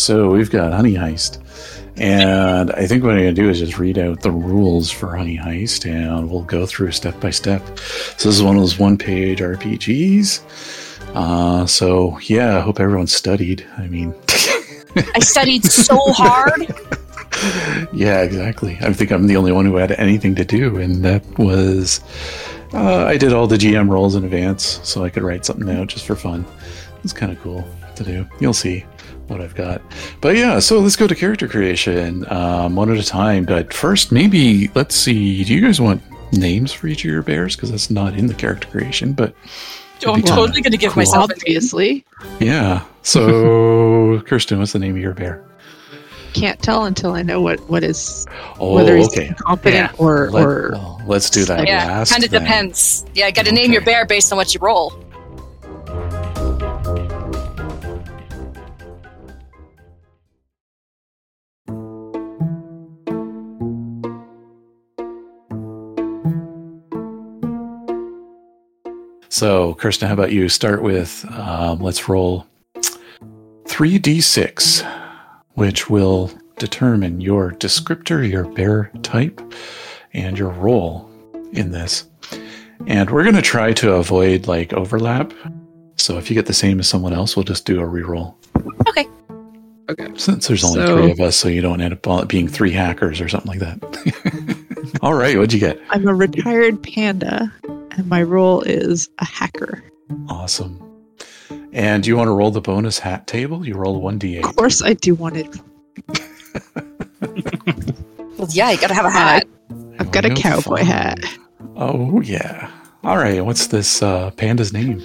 So we've got Honey Heist. And I think what I'm going to do is just read out the rules for Honey Heist and we'll go through step by step. So this is one of those one page RPGs. Uh, so yeah, I hope everyone studied. I mean, I studied so hard. yeah, exactly. I think I'm the only one who had anything to do, and that was uh, I did all the GM roles in advance so I could write something out just for fun. It's kind of cool to do. You'll see what I've got. But yeah, so let's go to character creation um, one at a time. But first, maybe let's see. Do you guys want names for each of your bears? Because that's not in the character creation, but. Oh, I'm totally going to give cool. myself Obviously. Yeah. So, Kirsten, what's the name of your bear? Can't tell until I know what, what is Oh, whether he's okay. confident or Let, or well, let's do that Yeah, kind of depends. Yeah, got to name your bear based on what you roll. So, Kirsten, how about you start with um, let's roll 3d6, which will determine your descriptor, your bear type, and your role in this. And we're going to try to avoid like overlap. So, if you get the same as someone else, we'll just do a reroll. Okay. Okay. Since there's only So- three of us, so you don't end up being three hackers or something like that. all right, what'd you get? I'm a retired panda and my role is a hacker. Awesome. And do you want to roll the bonus hat table? You roll 1d8. Of course I do want it. Well, yeah, you got to have a hat. I've got a Oh, cowboy fun. hat. Oh yeah. All right. What's this uh, panda's name?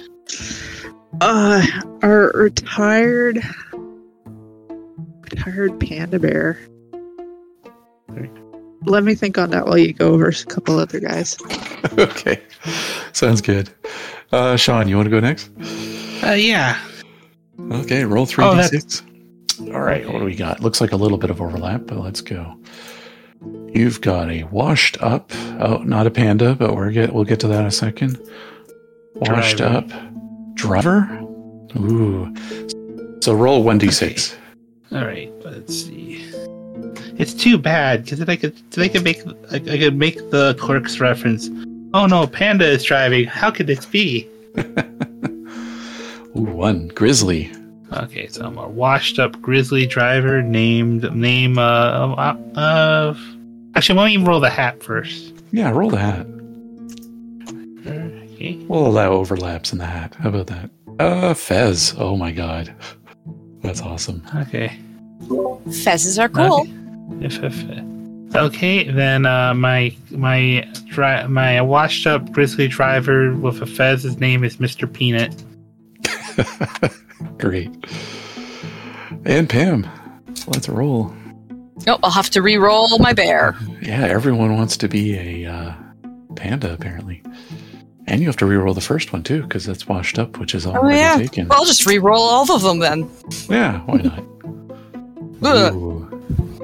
Uh our retired retired panda bear. Let me think on that while you go over a couple other guys. okay. Sounds good. Uh, Sean, you want to go next? Uh, yeah. Okay. Roll three Oh, d that's- six. All right. What do we got? Looks like a little bit of overlap, but let's go. You've got a washed up. Oh, not a panda, but we're get. We'll get to that in a second. Washed Driver. up driver. Ooh. So roll one d six. All right. Let's see. It's too bad because then I could then I could make I, I could make the quirks reference. Oh no, Panda is driving. How could this be? Ooh, one grizzly. Okay, so I'm a washed up grizzly driver named name uh uh, uh actually let me roll the hat first. Yeah, roll the hat. Okay. We'll allow overlaps in the hat. How about that? Uh, Fez. Oh my god. That's awesome. Okay. Fezzes are cool. If, if, okay, then uh, my my dri- my washed up grizzly driver with a fez. His name is Mr. Peanut. Great. And Pam. Let's roll. Oh, I'll have to re-roll my bear. Yeah, everyone wants to be a uh, panda, apparently. And you have to re-roll the first one, too, because that's washed up, which is already Oh, yeah. taken. Well, I'll just re-roll all of them then. yeah, why not? Ugh.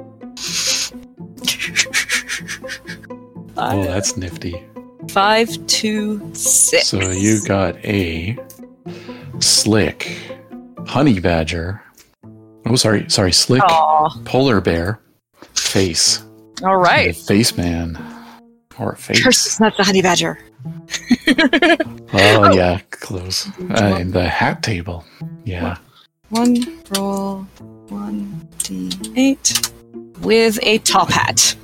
Oh, that's nifty. Five, two, six. So you got a slick honey badger. Oh, sorry, sorry, slick Aw, polar bear face. All right, face man or a face. Curse is not the honey badger. Oh yeah, close. Uh, and the hat table. Yeah. One roll, one d8 with a top hat.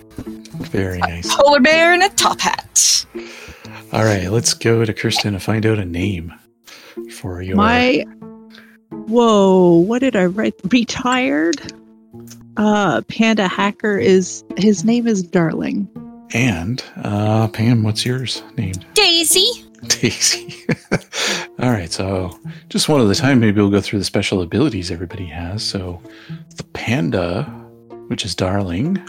Very nice. Polar bear and a top hat. All right, let's go to Kirsten and find out a name for your. My whoa, what did I write? Retired uh panda hacker is his name is Darling. And uh, Pam, what's yours named? Daisy. Daisy. All right, so just one at a time, maybe we'll go through the special abilities everybody has. So the panda, which is darling,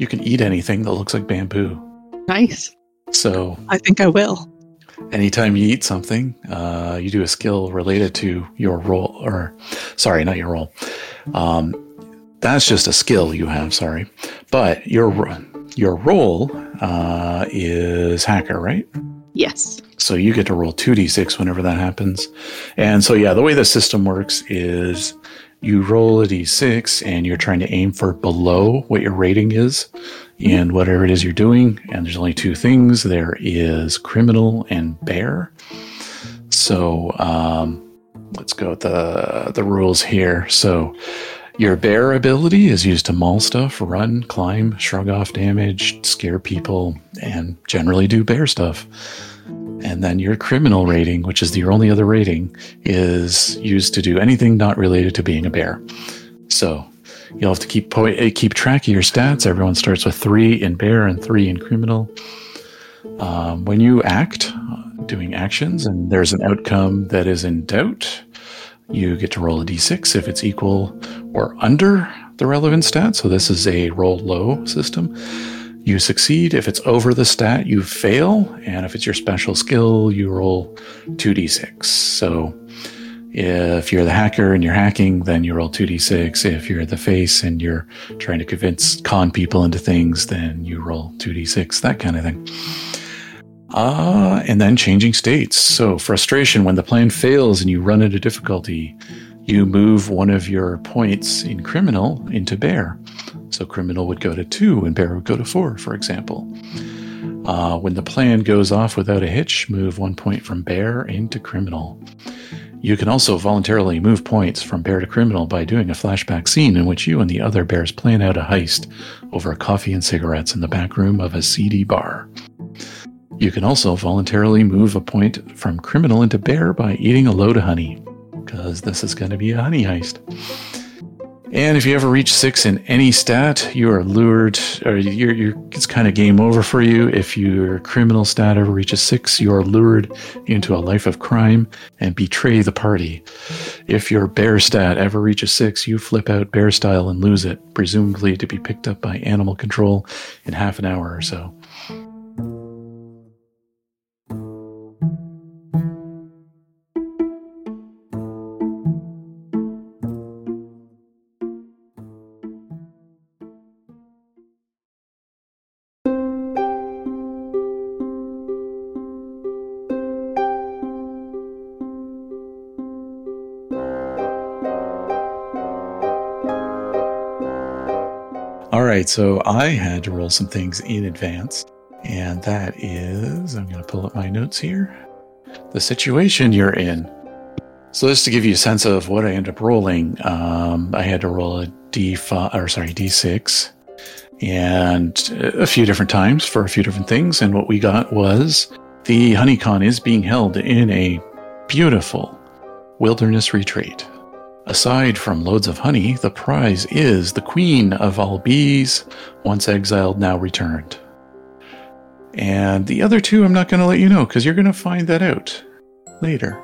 you can eat anything that looks like bamboo. Nice. So I think I will. anytime you eat something, uh, you do a skill related to your role, or sorry, not your role. Um, that's just a skill you have. Sorry, but your your role uh, is hacker, right? Yes. So you get to roll 2d6 whenever that happens. And so, yeah, the way the system works is you roll a d6 and you're trying to aim for below what your rating is in whatever it is you're doing. And there's only two things there is criminal and bear. So um, let's go with the, the rules here. So your bear ability is used to maul stuff, run, climb, shrug off damage, scare people, and generally do bear stuff. And then your criminal rating, which is your only other rating, is used to do anything not related to being a bear. So you'll have to keep po- eh, keep track of your stats. Everyone starts with three in bear and three in criminal. Um, when you act, uh, doing actions, and there's an outcome that is in doubt, you get to roll a d6 if it's equal or under the relevant stat. So this is a roll low system. You succeed. If it's over the stat, you fail. And if it's your special skill, you roll 2d6. So if you're the hacker and you're hacking, then you roll 2d6. If you're the face and you're trying to convince, con people into things, then you roll 2d6, that kind of thing. Uh, and then changing states. So frustration when the plan fails and you run into difficulty, you move one of your points in criminal into bear. So criminal would go to two and bear would go to four, for example. Uh, when the plan goes off without a hitch, move one point from bear into criminal. You can also voluntarily move points from bear to criminal by doing a flashback scene in which you and the other bears plan out a heist over coffee and cigarettes in the back room of a seedy bar. You can also voluntarily move a point from criminal into bear by eating a load of honey, because this is going to be a honey heist. And if you ever reach six in any stat, you are lured, or you're, you're, it's kind of game over for you. If your criminal stat ever reaches six, you are lured into a life of crime and betray the party. If your bear stat ever reaches six, you flip out bear style and lose it, presumably to be picked up by animal control in half an hour or so. Right, so I had to roll some things in advance, and that is I'm going to pull up my notes here. The situation you're in. So just to give you a sense of what I end up rolling, um, I had to roll a d5 or sorry d6, and a few different times for a few different things. And what we got was the HoneyCon is being held in a beautiful wilderness retreat. Aside from loads of honey, the prize is the queen of all bees, once exiled, now returned. And the other two, I'm not going to let you know because you're going to find that out later.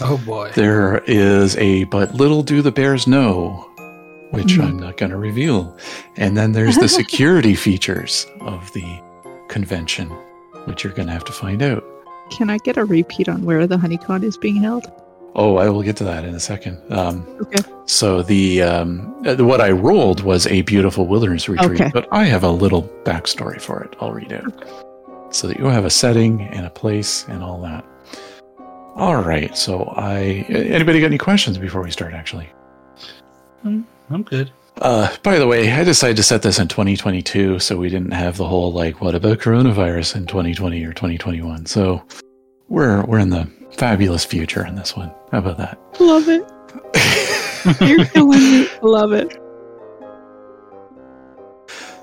Oh boy. There is a but little do the bears know, which Mhm. I'm not going to reveal. And then there's the security features of the convention, which you're going to have to find out. Can I get a repeat on where the honeycon is being held? Oh, I will get to that in a second. Um, Okay. So the um, uh, what I rolled was a beautiful wilderness retreat, Okay. but I have a little backstory for it. I'll read it out so that you have a setting and a place and all that. All right. So I anybody got any questions before we start? Actually, I'm good. uh, by the way, I decided to set this in 2022, so we didn't have the whole like, what about coronavirus in 2020 or 2021? So we're we're in the fabulous future in this one. How about that? Love it. You're killing me. Love it.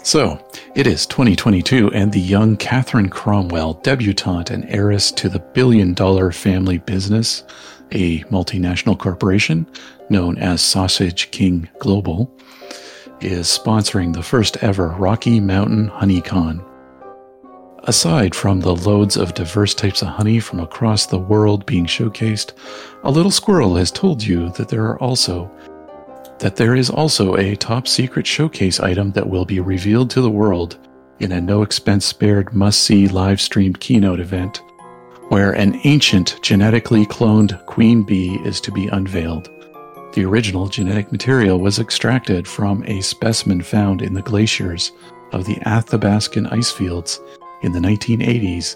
So, it is 2022, and the young Catherine Cromwell, debutante and heiress to the billion dollar family business, a multinational corporation known as Sausage King Global, is sponsoring the first ever Rocky Mountain HoneyCon. Aside from the loads of diverse types of honey from across the world being showcased, a little squirrel has told you that there are also that there is also a top secret showcase item that will be revealed to the world in a no expense spared must see live streamed keynote event where an ancient genetically cloned queen bee is to be unveiled. The original genetic material was extracted from a specimen found in the glaciers of the Athabascan ice fields in the 1980s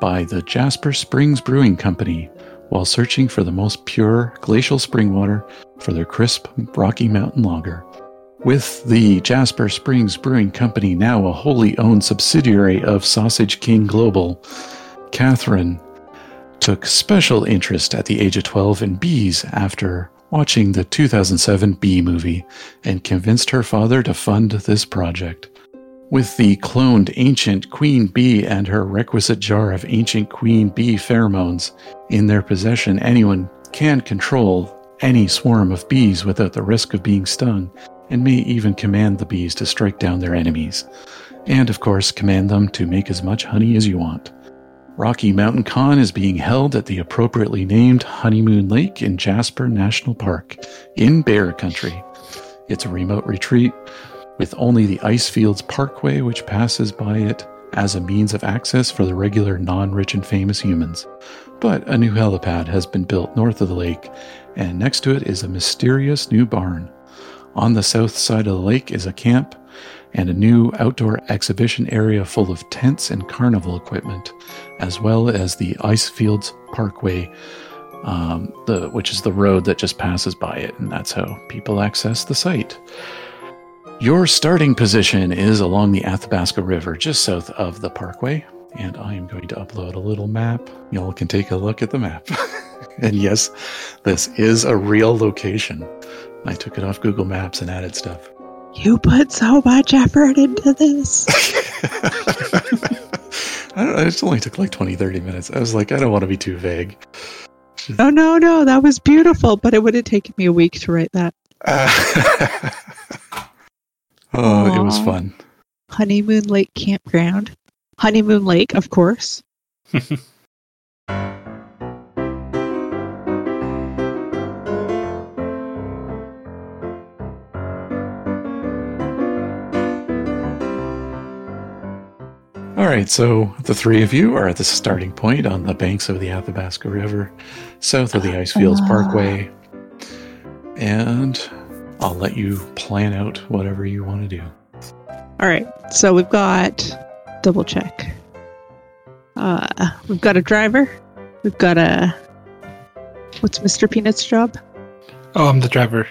by the Jasper Springs Brewing Company while searching for the most pure glacial spring water for their crisp Rocky Mountain lager. With the Jasper Springs Brewing Company now a wholly owned subsidiary of Sausage King Global, Catherine took special interest at the age of 12 in bees after watching the 2007 Bee movie and convinced her father to fund this project. With the cloned ancient queen bee and her requisite jar of ancient queen bee pheromones in their possession, anyone can control any swarm of bees without the risk of being stung, and may even command the bees to strike down their enemies. And of course, command them to make as much honey as you want. Rocky Mountain Con is being held at the appropriately named Honeymoon Lake in Jasper National Park in Bear Country. It's a remote retreat with only the Icefields Parkway, which passes by it as a means of access for the regular non rich and famous humans. But a new helipad has been built north of the lake, and next to it is a mysterious new barn. On the south side of the lake is a camp and a new outdoor exhibition area full of tents and carnival equipment, as well as the Icefields Parkway, um, the, which is the road that just passes by it, and that's how people access the site. Your starting position is along the Athabasca River, just south of the parkway. And I am going to upload a little map. Y'all can take a look at the map. and yes, this is a real location. I took it off Google Maps and added stuff. You put so much effort into this. I don't know, it just only took like 20, 30 minutes. I was like, I don't want to be too vague. Oh no, no, that was beautiful, but it would have taken me a week to write that. oh, it was fun. Honeymoon Lake Campground. Honeymoon Lake, of course. All right, so the three of you are at the starting point on the banks of the Athabasca River, south of the Icefields Ah. Parkway. And I'll let you plan out whatever you want to do. All right, so we've got double check. Uh, we've got a driver. We've got a. What's Mr. Peanut's job? Oh, I'm the driver.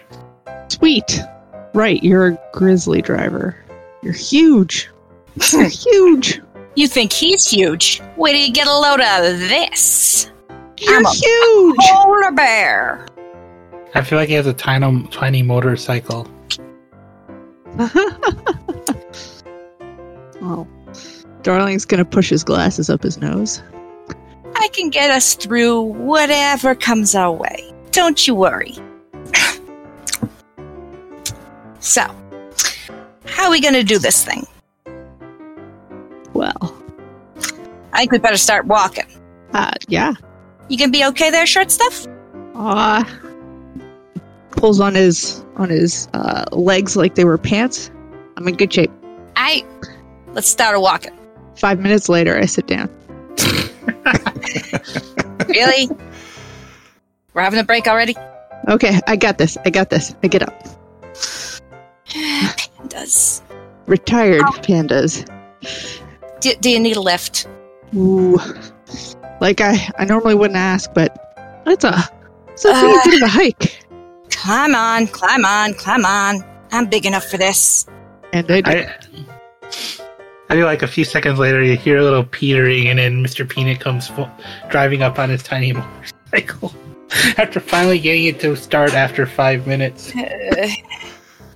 Sweet. Right, you're a grizzly driver. You're huge. You're huge. You think he's huge? Wait till you get a load of this. You're I'm a- huge. Polar bear. I feel like he has a tiny, tiny motorcycle. oh, Darling's gonna push his glasses up his nose. I can get us through whatever comes our way. Don't you worry. so, how are we going to do this thing? Well, I think we better start walking. uh, yeah. You gonna be okay there, short stuff? Ah, pulls on his on his uh, legs like they were pants. I'm in good shape. I. Let's start a walking. Five minutes later, I sit down. Really? We're having a break already? Okay, I got this. I got this. I get up. pandas. Retired Ow. pandas. Do, do you need a lift? Ooh, like I I normally wouldn't ask, but it's a it's a Uh. bit of a hike. Climb on, climb on, climb on. I'm big enough for this. And I, do- I, I feel like a few seconds later, you hear a little petering, and then Mr. Peanut comes fo- driving up on his tiny motorcycle. After finally getting it to start after five minutes. Uh,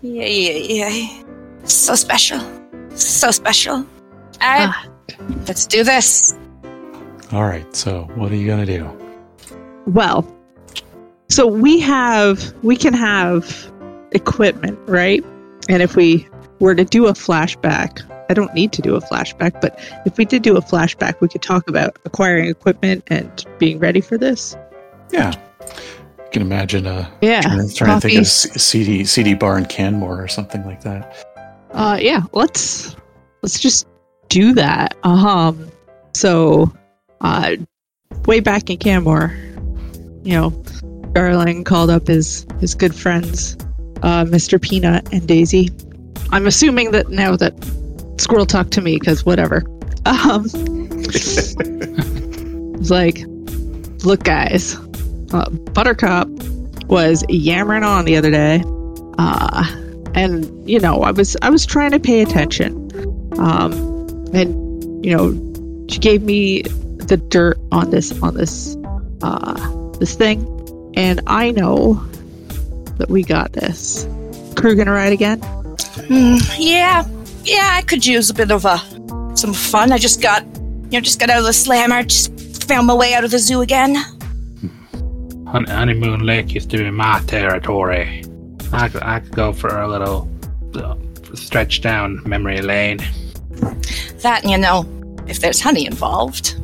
yeah, yeah, yeah. So special. So special. All right, Ah. let's do this. All right, so what are you going to do? well, so we have we can have equipment, right? And if we were to do a flashback, I don't need to do a flashback, but if we did do a flashback, we could talk about acquiring equipment and being ready for this. Yeah. You can imagine uh, Yeah. trying, trying to think of CD, seedy bar in Canmore or something like that. Uh, yeah, let's let's just do that. Um, so, uh, way back in Canmore, you know, Darling called up his his good friends, uh, Mr. Peanut and Daisy. I'm assuming that now that Squirrel talked to me because whatever. Um, it's like, look, guys, uh, Buttercup was yammering on the other day, uh, and you know I was I was trying to pay attention, um, and you know she gave me the dirt on this on this uh, this thing, and I know that we got this. Crew gonna ride again? Hmm, yeah, yeah, I could use a bit of uh, some fun. I just got, you know, just got out of the slammer, just found my way out of the zoo again. Hon- Honeymoon Lake used to be my territory. I could, I could go for a little uh, stretch down memory lane. That, you know, if there's honey involved,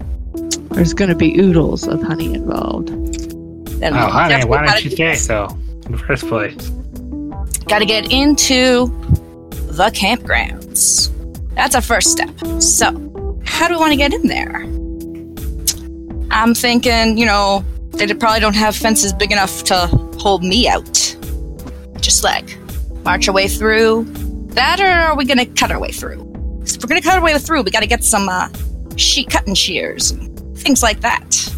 There's gonna be oodles of honey involved. Then Oh, honey, why didn't you say so in the first place? Gotta get into the campgrounds. That's a first step. So, how do we want to get in there? I'm thinking, you know, they probably don't have fences big enough to hold me out. Just like march our way through. That, or are we gonna cut our way through? 'Cause if we're gonna cut our way through, we gotta get some uh, sheet cutting shears and things like that.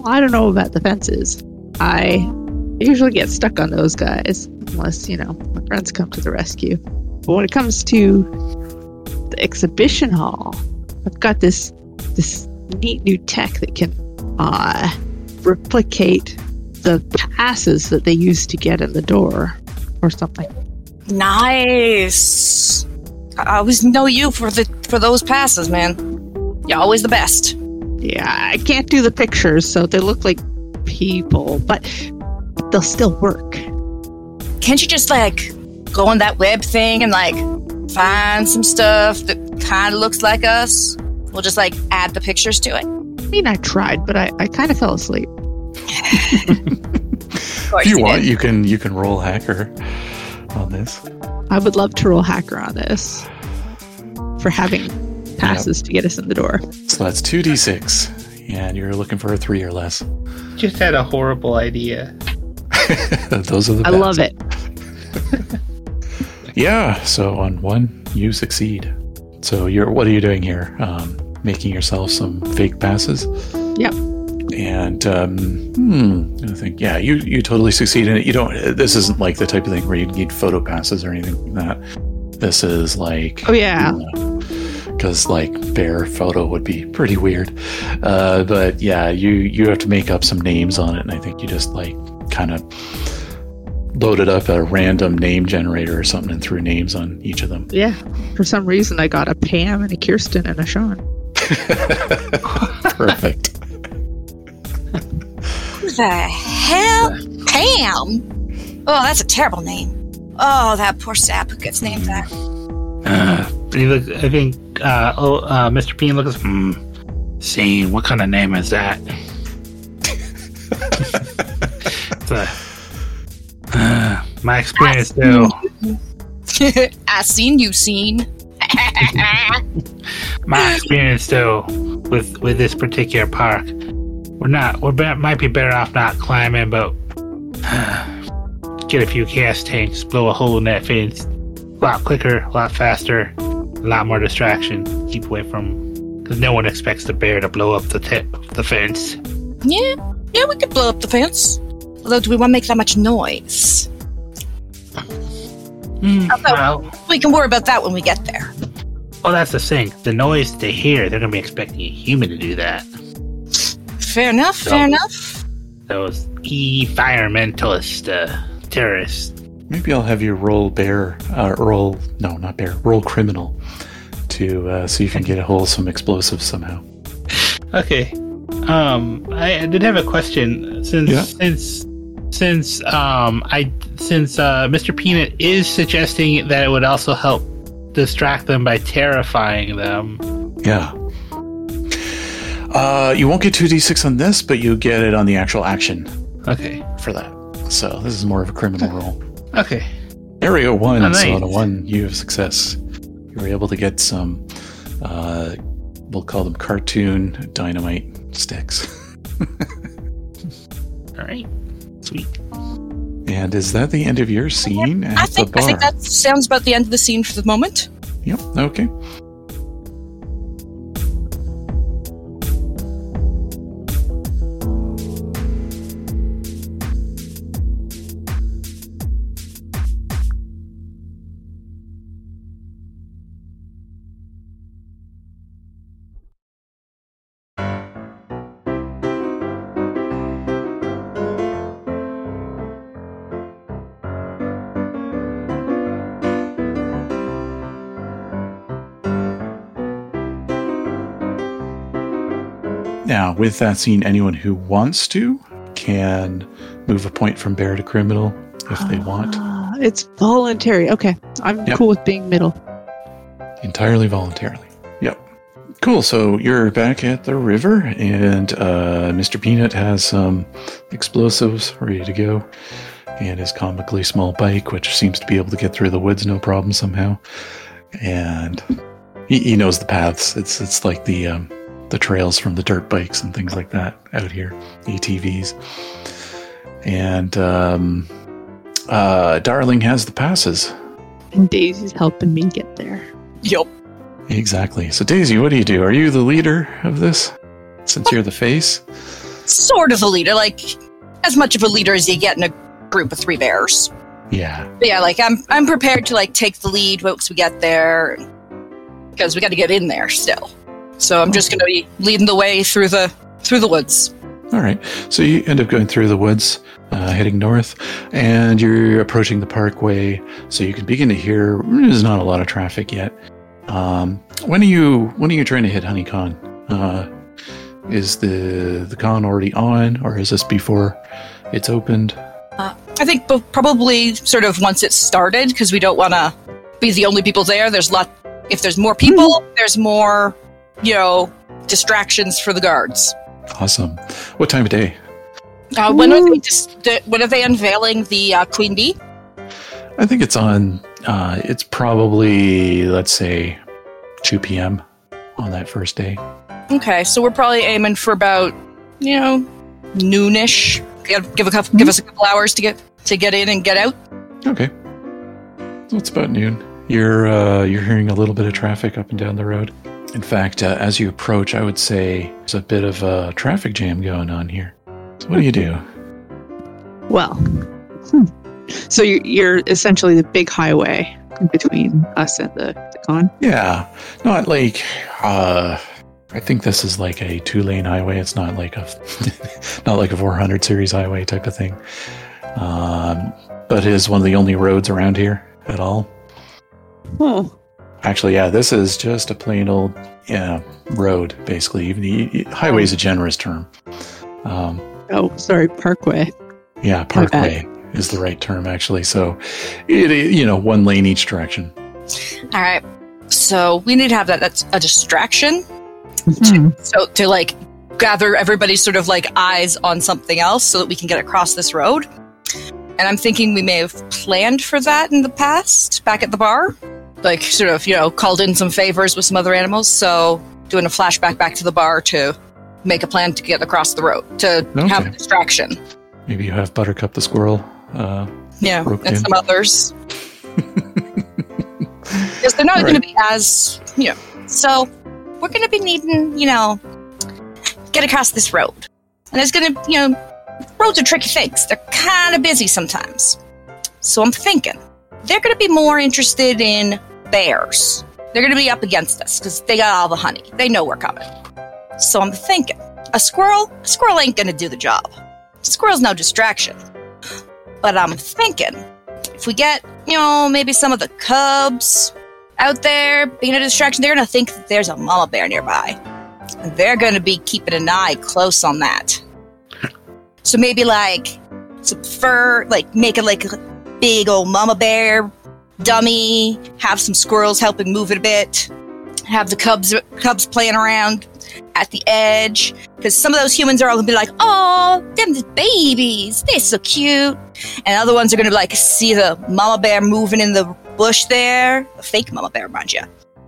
Well, I don't know about the fences. I usually get stuck on those guys unless, you know, my friends come to the rescue. But when it comes to the exhibition hall, I've got this this neat new tech that can uh, replicate the passes that they use to get in the door or something. Nice. I always know you for the for those passes, man. You're always the best. Yeah, I can't do the pictures, so they look like people, but they'll still work. Can't you just like go on that web thing and like find some stuff that kind of looks like us? We'll just like add the pictures to it. I mean, I tried, but I, I kind of fell asleep. Of If you did. want, you can you can roll hacker on this. I would love to roll hacker on this for having passes to get us in the door. So that's two d six, and you're looking for a three or less. Just had a horrible idea. Those are the. I best. love it. Yeah. So on one, you succeed. So you're what are you doing here? Um, making yourself some fake passes. Yep. And um, hmm, I think yeah, you you totally succeed in it. You don't. This isn't like the type of thing where you need photo passes or anything like that. This is like Oh yeah. Because like bear photo would be pretty weird. Uh, but yeah, you you have to make up some names on it, and I think you just like kind of loaded up a random name generator or something and threw names on each of them. Yeah. For some reason, I got a Pam and a Kirsten and a Sean. Perfect. Who the hell? Pam? Oh, that's a terrible name. Oh, that poor sap who gets named that. Uh, he I think uh, oh, uh, Mr. Bean looks. Hmm. Scene. What kind of name is that? A- uh, my experience though. I seen you seen. My experience though with with this particular park, we're not. We're be, might be better off not climbing, but get a few gas tanks, blow a hole in that fence. A lot quicker, a lot faster, a lot more distraction. Keep away from because no one expects the bear to blow up the tip the fence. yeah, yeah, we could blow up the fence. Although, do we want to make that much noise? Hmm, Okay. well, We can worry about that when we get there. well, that's the thing. The noise they hear, they're gonna be expecting a human to do that. Fair enough, fair Oh. enough. Those environmentalist uh, terrorists. Maybe I'll have you roll bear, uh, roll no, not bear, roll criminal, to uh, see if you can get a hold of some explosives somehow. Okay. Um, I, did have a question since Yeah. since since um I since uh, Mr. Peanut is suggesting that it would also help distract them by terrifying them. Yeah. Uh, you won't get two d six on this, but you get it on the actual action Okay. for that. So this is more of a criminal roll. Okay. Area one, Oh, so on a one, you have success. You were able to get some, uh, we'll call them cartoon dynamite sticks. All right. Sweet. And is that the end of your scene at I think the I think that sounds about the end of the scene for the moment. Yep. Okay. With that scene, anyone who wants to can move a point from bear to criminal if they want. Ah, it's voluntary. Okay, I'm Yep. cool with being middle. entirely voluntarily. Yep. Cool. So you're back at the river, and uh, Mr. Peanut has some explosives ready to go, and his comically small bike, which seems to be able to get through the woods no problem somehow. And he, he knows the paths. It's it's like the um, the trails from the dirt bikes and things like that out here, ATVs. And um, uh, Darling has the passes. And Daisy's helping me get there. Yup. Exactly. So, Daisy, what do you do? Are you the leader of this? Since you're the face? Sort of a leader, like as much of a leader as you get in a group of three bears. Yeah. But yeah, like I'm I'm prepared to like take the lead once we get there because we got to get in there still. So I'm just going to be leading the way through the through the woods. All right. So, you end up going through the woods, uh, heading north, and you're approaching the parkway. So, you can begin to hear there's not a lot of traffic yet. Um, when are you when are you trying to hit Honeycon? Uh, is the the con already on, or is this before it's opened? I think bu- probably sort of once it started because we don't want to be the only people there. There's lot. If there's more people, there's more, you know, distractions for the guards. Awesome. What time of day? Uh, when are they just? When are they unveiling the uh, Queen Bee? I think it's on. Uh, it's probably let's say 2 p.m. on that first day. Okay, so we're probably aiming for about, you know, noonish. Give, give a couple, give us a couple hours to get to get in and get out. Okay. So it's about noon. You're uh, you're hearing a little bit of traffic up and down the road. In fact, uh, as you approach, I would say there's a bit of a traffic jam going on here. So what do you do? Well, hmm. so you're, you're essentially the big highway between us and the, the con. Yeah, not like. Uh, I think this is like a two lane highway. It's not like a not like a 400 series highway type of thing. Um, but it is one of the only roads around here at all. Oh, Actually, yeah, this is just a plain old yeah road, basically. Even the highway is a generous term. Um, oh, sorry, Parkway. yeah, parkway is the right term actually. So, it you know one lane each direction. All right. So we need to have that. That's a distraction. Mhm. So to like gather everybody's sort of like eyes on something else so that we can get across this road. And I'm thinking we may have planned for that in the past back at the bar. Like sort of, you know, called in some favors with some other animals. So doing a flashback back to the bar to make a plan to get across the road to have a distraction. Maybe you have Buttercup the squirrel. Uh, Yeah, and in. some others. Because they're not Right. going to be as, you know. So we're going to be needing, you know, get across this road. And it's going to, you know, roads are tricky things. They're kind of busy sometimes. So I'm thinking they're going to be more interested in bears. They're going to be up against us because they got all the honey. They know we're coming. So I'm thinking a squirrel, a squirrel ain't going to do the job. Squirrel's no distraction. But I'm thinking if we get, you know, maybe some of the cubs out there being a distraction, they're going to think that there's a mama bear nearby. And they're going to be keeping an eye close on that. So maybe like some fur, like make it like a big old mama bear dummy, have some squirrels helping move it a bit, have the cubs cubs playing around at the edge because some of those humans are all gonna be like, "Oh, them babies, they're so cute," and other ones are gonna be like, see the mama bear moving in the bush there, a fake mama bear, mind you,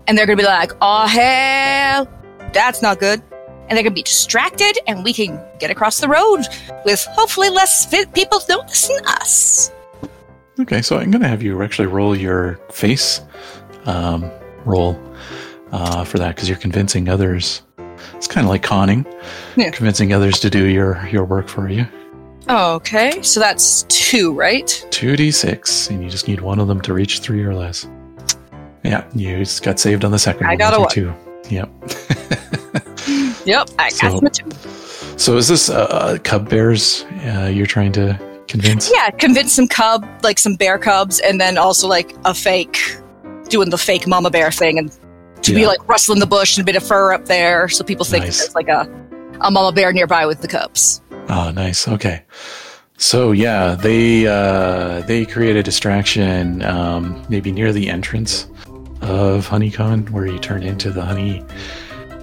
and they're gonna be like, "Oh hell, that's not good," and they're gonna be distracted, and we can get across the road with hopefully less people noticing us. Okay, so I'm going to have you actually roll your face um, roll uh, for that because you're convincing others. It's kind of like conning, Yeah. convincing others to do your your work for you. Okay, so that's two, right? 2d6, and you just need one of them to reach three or less. Yeah, you just got saved on the second I one. got a your two. Yep. Yep, I So- got the two. so is this uh, cub bears uh, you're trying to convince? Yeah, convince some cub, like some bear cubs, and then also like a fake, doing the fake mama bear thing, and to be like rustling the bush and a bit of fur up there, so people think Nice. it's like a a mama bear nearby with the cubs. Oh, nice. Okay. So yeah, they uh, they create a distraction um, maybe near the entrance of Honeycon, where you turn into the honey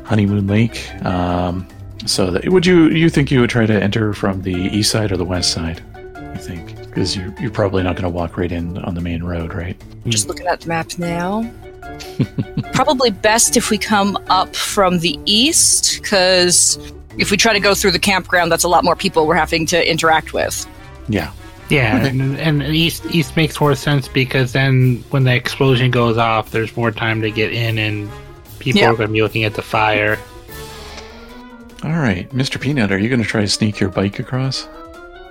honeymoon lake. Um, so that, would you you think you would try to enter from the east side or the west side? You think because you're you're probably not going to walk right in on the main road, right? Just looking at the map now. Probably best if we come up from the east, because if we try to go through the campground, that's a lot more people we're having to interact with. Yeah. Yeah, Okay. and, and east east makes more sense because then when the explosion goes off, there's more time to get in, and people Yeah. are going to be looking at the fire. All right, Mr. Peanut, are you going to try to sneak your bike across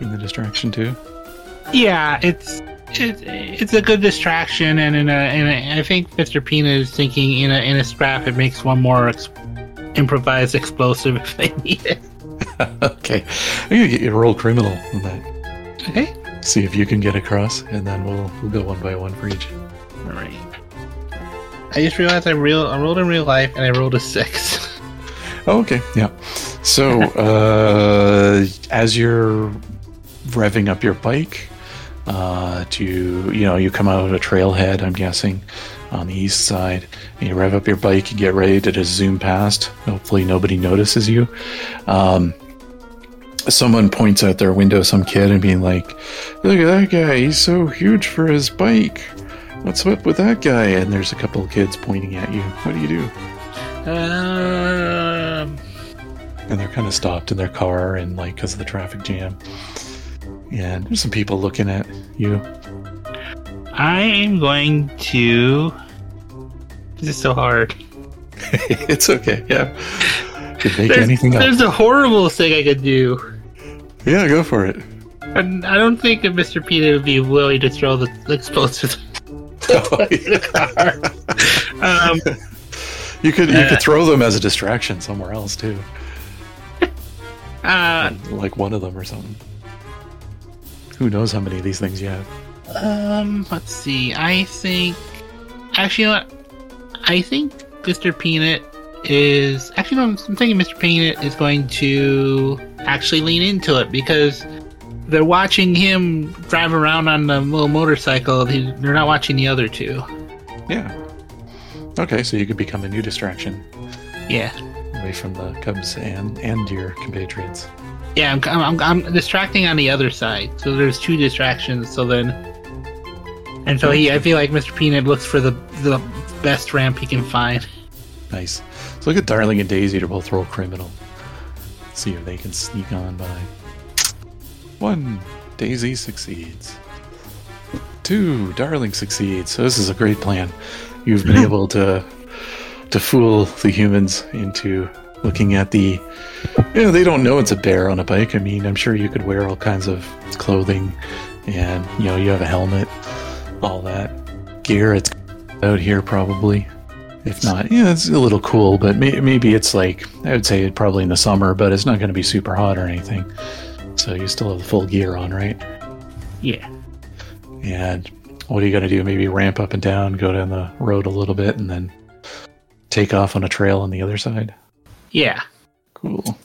in the distraction too? Yeah, it's it's it's a good distraction, and in a, in a I think Mr. Peanut is thinking in a in a scrap it makes one more ex- improvised explosive if they need it. okay, to get you to roll criminal on that. Okay. See if you can get across, and then we'll we'll go one by one for each. All right. I just realized I real I rolled in real life and I rolled a six. Oh, okay, yeah. So uh, as you're revving up your bike uh, to you know you come out of a trailhead, I'm guessing on the east side, and you rev up your bike and get ready to just zoom past. Hopefully nobody notices you. Um, someone points out their window, some kid, and being like, "Look at that guy! He's so huge for his bike." What's up with that guy? And there's a couple of kids pointing at you. What do you do? Um, and they're kind of stopped in their car and like because of the traffic jam and there's some people looking at you I am going to. This is so hard. it's okay yeah could make There's, anything up there's a horrible thing I could do. yeah go for it And I don't think that Mr. Peter would be willing to throw the explosives in the. Um, you could you Uh, could throw them as a distraction somewhere else too uh, like one of them or something who knows how many of these things you have um, let's see. I think. Actually, you know what? I think Mr. Peanut is. Actually, no, I'm thinking Mr. Peanut is going to actually lean into it because they're watching him drive around on the little motorcycle. They- They're not watching the other two. yeah okay so you could become a new distraction Yeah. away from the cubs and and your compatriots Yeah, I'm, I'm, I'm distracting on the other side. So there's two distractions. So then, and so he, I feel like Mr. Peanut looks for the the best ramp he can find. Nice. So look at Darling and Daisy to both roll criminal. See if they can sneak on by. One, Daisy succeeds. Two, Darling succeeds. So this is a great plan. You've been able to to fool the humans into looking at the you know, they don't know it's a bear on a bike. I mean, I'm sure you could wear all kinds of clothing and you know, you have a helmet, all that gear. It's out here probably. If not, yeah, it's a little cool, but may- maybe it's like I would say probably in the summer, but it's not going to be super hot or anything. So you still have the full gear on, right? Yeah. And what are you going to do? Maybe ramp up and down, go down the road a little bit, and then take off on a trail on the other side. Yeah. Cool.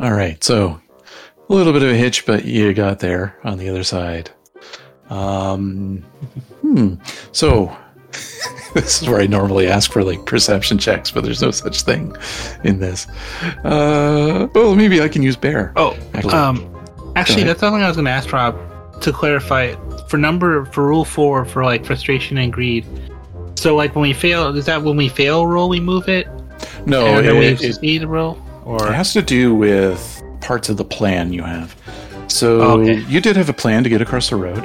All right, so a little bit of a hitch, but you got there on the other side. Um, hmm. So this is where I normally ask for like perception checks, but there's no such thing in this. Uh, well, maybe I can use bear. Oh, Actually- um, actually, that's something I was going to ask Rob to clarify for number for rule four for like frustration and greed. So, like when we fail, is that when we fail roll we move it, No, it, it, succeed roll, or it has to do with parts of the plan you have. So Okay. you did have a plan to get across the road.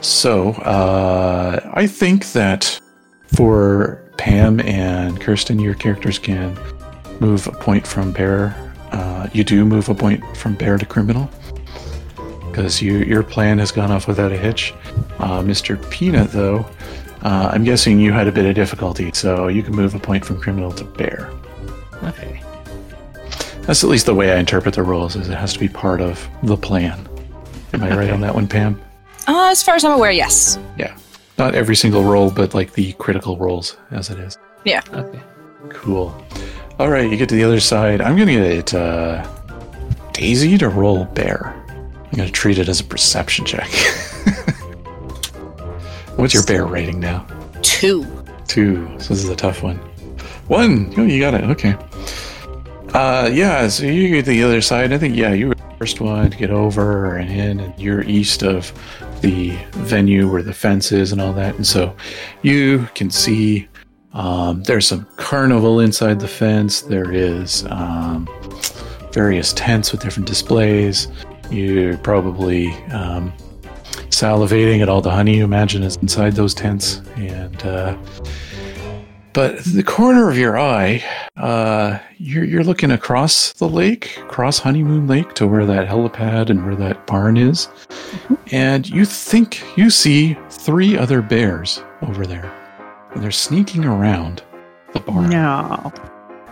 So uh, I think that for Pam and Kirsten, your characters can move a point from bear. Uh, you do move a point from bear to criminal because you your plan has gone off without a hitch. Uh, Mr. Peanut, though, uh, I'm guessing you had a bit of difficulty, so you can move a point from criminal to bear. Okay. That's at least the way I interpret the rules. Is it has to be part of the plan. Am I right on that one, Pam? Uh, as far as I'm aware, yes. Yeah. Not every single roll, but like the critical rolls as it is. Yeah. Okay. Cool. All right, you get to the other side. I'm gonna get uh, Daisy to roll bear. I'm gonna treat it as a perception check. What's your bear rating now? Two. Two. So this is a tough one. One. Oh, you got it. Okay. Uh, yeah. So you get the other side. I think yeah, you were the first one to get over and in, and you're east of the venue where the fence is and all that, and so you can see. Um, there's some carnival inside the fence. There is um, various tents with different displays. You're probably um, salivating at all the honey you imagine is inside those tents. And uh, but the corner of your eye, uh, you're you're looking across the lake, across Honeymoon Lake, to where that helipad and where that barn is, and you think you see three other bears over there, and they're sneaking around the barn. No.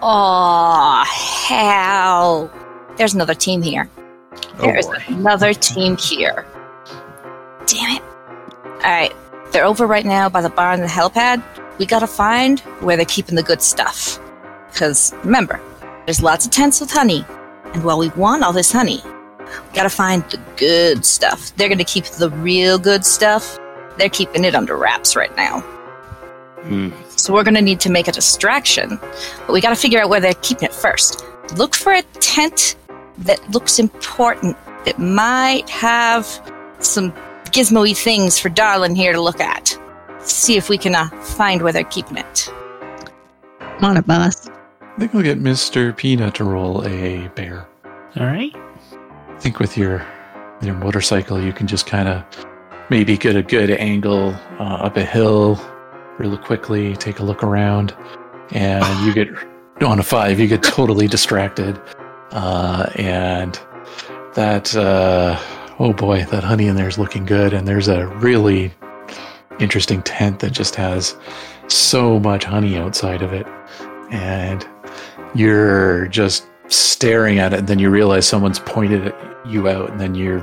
Oh, hell. There's another team here. Oh, There's boy. another team here. Damn it. Alright, they're over right now by the barn and the helipad. We gotta find where they're keeping the good stuff. Because remember, there's lots of tents with honey. And while we want all this honey, we gotta find the good stuff. They're gonna keep the real good stuff. They're keeping it under wraps right now. Hmm. So we're gonna need to make a distraction. But we gotta figure out where they're keeping it first. Look for a tent that looks important that might have some gizmo-y things for Darlin here to look at. See if we can uh, find where they're keeping it. Come on, it, boss. I think we'll get Mr. Peanut to roll a bear. All right. I think with your your motorcycle, you can just kind of maybe get a good angle uh, up a hill really quickly, take a look around, and you get on a five. You get totally distracted, uh, and that uh, oh boy, that honey in there is looking good, and there's a really interesting tent that just has so much honey outside of it, and you're just staring at it and then you realize someone's pointed you out and then you're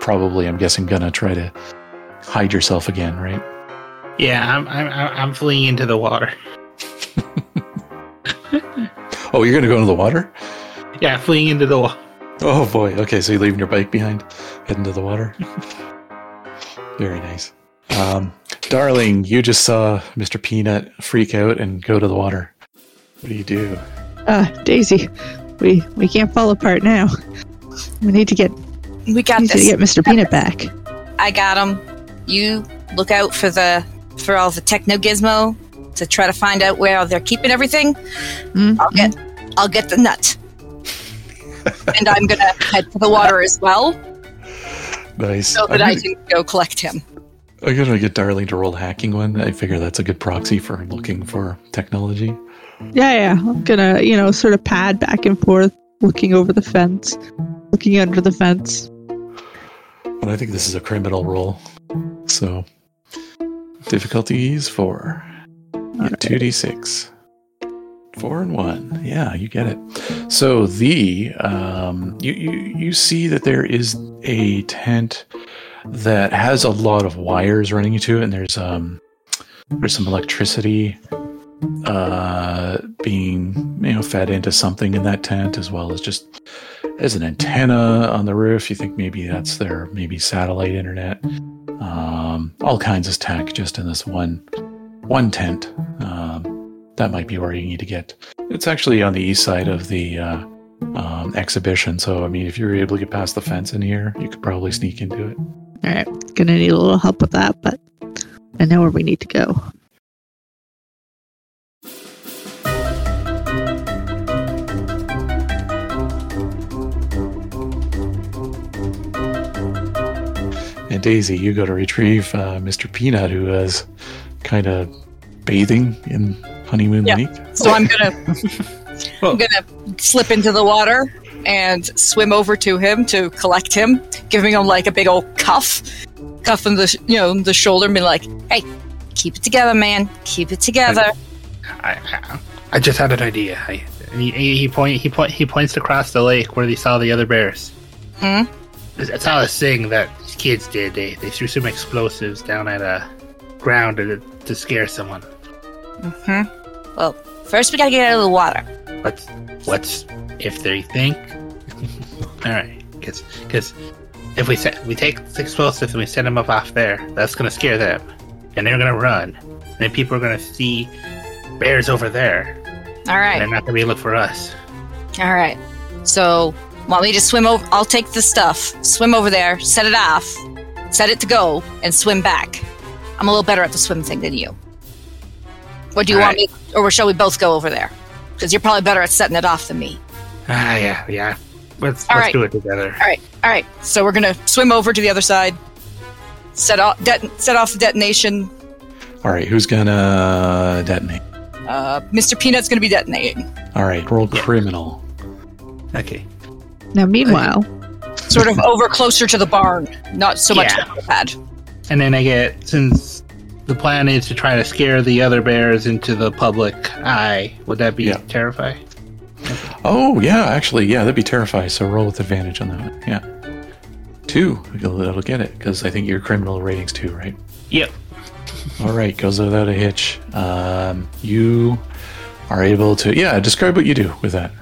probably i'm guessing gonna try to hide yourself again right? Yeah, I'm I'm I'm fleeing into the water. oh you're gonna go into the water? Yeah, fleeing into the water. oh boy. Okay so you're leaving your bike behind heading to the water? Very nice um, darling you just saw mr peanut freak out and go to the water what do you do Uh, Daisy, we we can't fall apart now. We need to get We got need to get Mr. Peanut back. I got him. You look out for the for all the techno gizmo to try to find out where they're keeping everything. Mm, I'll get I'll get the nut. and I'm gonna head to the water as well nice so that I'm I can go collect him. I'm gonna get Darling to roll hacking one. I figure that's a good proxy for looking for technology. Yeah, yeah. I'm gonna, you know, sort of pad back and forth, looking over the fence, looking under the fence. But I think this is a criminal roll. So difficulty is four. D six. Four and one. Yeah, you get it. So the um you, you you see that there is a tent that has a lot of wires running into it, and there's um there's some electricity uh being you know fed into something in that tent as well as just there's an antenna on the roof. You think maybe that's their maybe satellite internet. Um, all kinds of tech just in this one one tent. Um, that might be where you need to get. It's actually on the east side of the uh, um, exhibition. So I mean, if you were able to get past the fence in here, you could probably sneak into it. All right, gonna need a little help with that, but I know where we need to go. And Daisy, you go to retrieve uh, Mr. Peanut, who is kind of bathing in Honeymoon Yeah. Lake. So I'm gonna I'm gonna slip into the water and swim over to him to collect him, giving him like a big old cuff, cuff in the you know the shoulder, and be like, "Hey, keep it together, man. Keep it together." I, I, I just had an idea. I, he, he he point he point he points across the lake where they saw the other bears. Hmm? That's how a thing that kids did. They they threw some explosives down at a ground to, to scare someone. hmm Well, First, we gotta get out of the water. What's what's if they think? All right, because because if we set we take the explosives and we set them up off there, that's gonna scare them, and they're gonna run. And then people are gonna see bears over there. All right. They're not gonna be look for us. All right. So, want me to swim over? I'll take the stuff, swim over there, set it off, set it to go, and swim back. I'm a little better at the swim thing than you. What do you All want me, or shall we both go over there? Because you're probably better at setting it off than me. Ah, yeah, yeah. Let's All let's right. do it together. All right. All right. So we're gonna swim over to the other side, set off, det- set off the detonation. All right, who's gonna detonate? Uh, Mr. Peanut's gonna be detonating. All right, roll Yeah. criminal. Okay. Now, meanwhile, Sort of over closer to the barn, not so much Yeah. the pad. And then I get since the plan is to try to scare the other bears into the public eye. Would that be Yeah. terrifying? Oh yeah, actually, yeah, that'd be terrifying. So roll with advantage on that one. Yeah, two. That'll get it because I think your criminal rating's two, right? Yep. All right, goes without a hitch. Um, you are able to yeah. Describe what you do with that.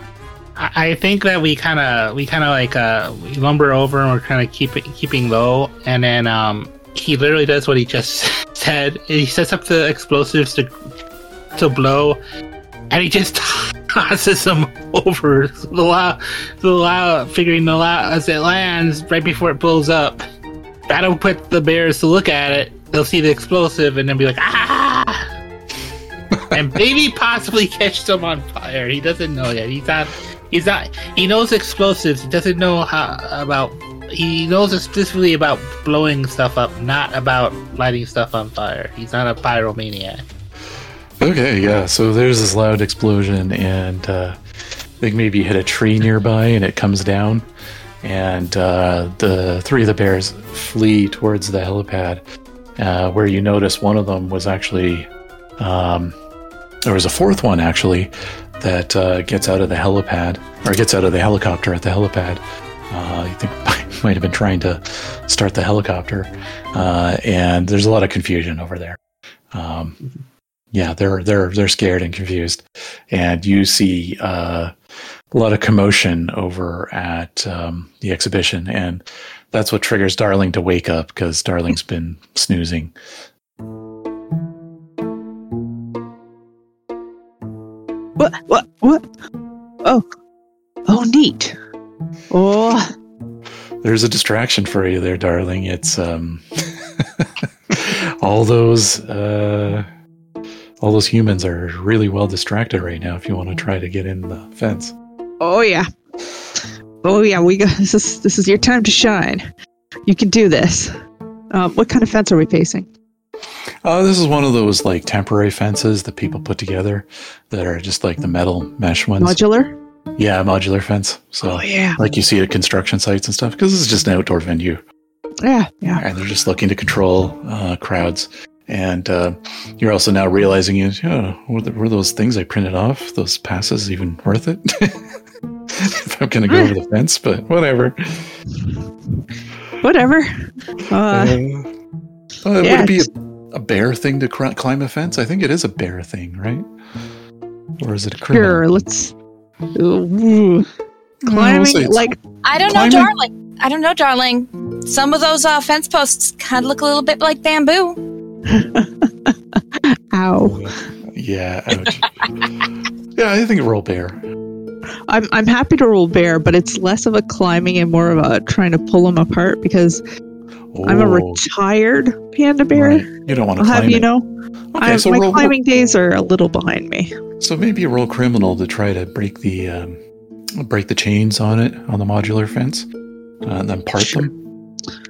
I I think that we kind of we kind of like uh we lumber over and we're kind of keep keeping low, and then um he literally does what he just said. He sets up the explosives to to blow, and he just them over the loud, the loud, figuring the loud as it lands right before it blows up. That'll put the bears to look at it. They'll see the explosive and then be like ah. and maybe possibly catch some on fire. He doesn't know yet. He's not. He's not. He knows explosives. He doesn't know how about. He knows specifically about blowing stuff up, not about lighting stuff on fire. He's not a pyromaniac. Okay, yeah. So there's this loud explosion, and uh, I think maybe hit a tree nearby, and it comes down, and uh, the three of the bears flee towards the helipad, uh, where you notice one of them was actually um, there was a fourth one actually that uh, gets out of the helipad or gets out of the helicopter at the helipad. Uh, I think might have been trying to start the helicopter, uh, and there's a lot of confusion over there. Um, yeah, they're they're they're scared and confused, and you see uh, a lot of commotion over at um, the exhibition, and that's what triggers Darling to wake up because Darling's been snoozing. what, what, what? Oh, oh, neat. Oh, There's a distraction for you there, Darling. It's um, all those uh, all those humans are really well distracted right now. If you want to try to get in the fence. oh yeah, oh yeah. We got this. Is this is your time to shine? You can do this. Um, what kind of fence are we facing? Uh, this is one of those like temporary fences that people put together that are just like the metal mesh ones. Modular. yeah, modular fence. So Oh yeah, like you see at construction sites and stuff because this is just an outdoor venue yeah, yeah. and they're just looking to control uh, crowds. And uh, you're also now realizing, you oh, were, the, were those things I printed off, those passes, even worth it? if I'm going to go over the fence, but whatever. Whatever. Uh, Uh, uh, yeah, would it be a, a bear thing to cr- climb a fence? I think it is a bear thing, right? Or is it a criminal? sure. Let's. Ooh, Uh, climbing say it's- like I don't know, darling. I don't know, darling. Some of those uh, fence posts kind of look a little bit like bamboo. ow. Yeah, ouch. yeah, I think roll bear. I'm I'm happy to roll bear, but it's less of a climbing and more of a trying to pull them apart because I'm a Oh, retired panda bear. right. You don't want to I'll have you know, Okay, so my roll, climbing days are a little behind me. so maybe you roll criminal to try to break the um, break the chains on it on the modular fence, uh, and then part Sure. them.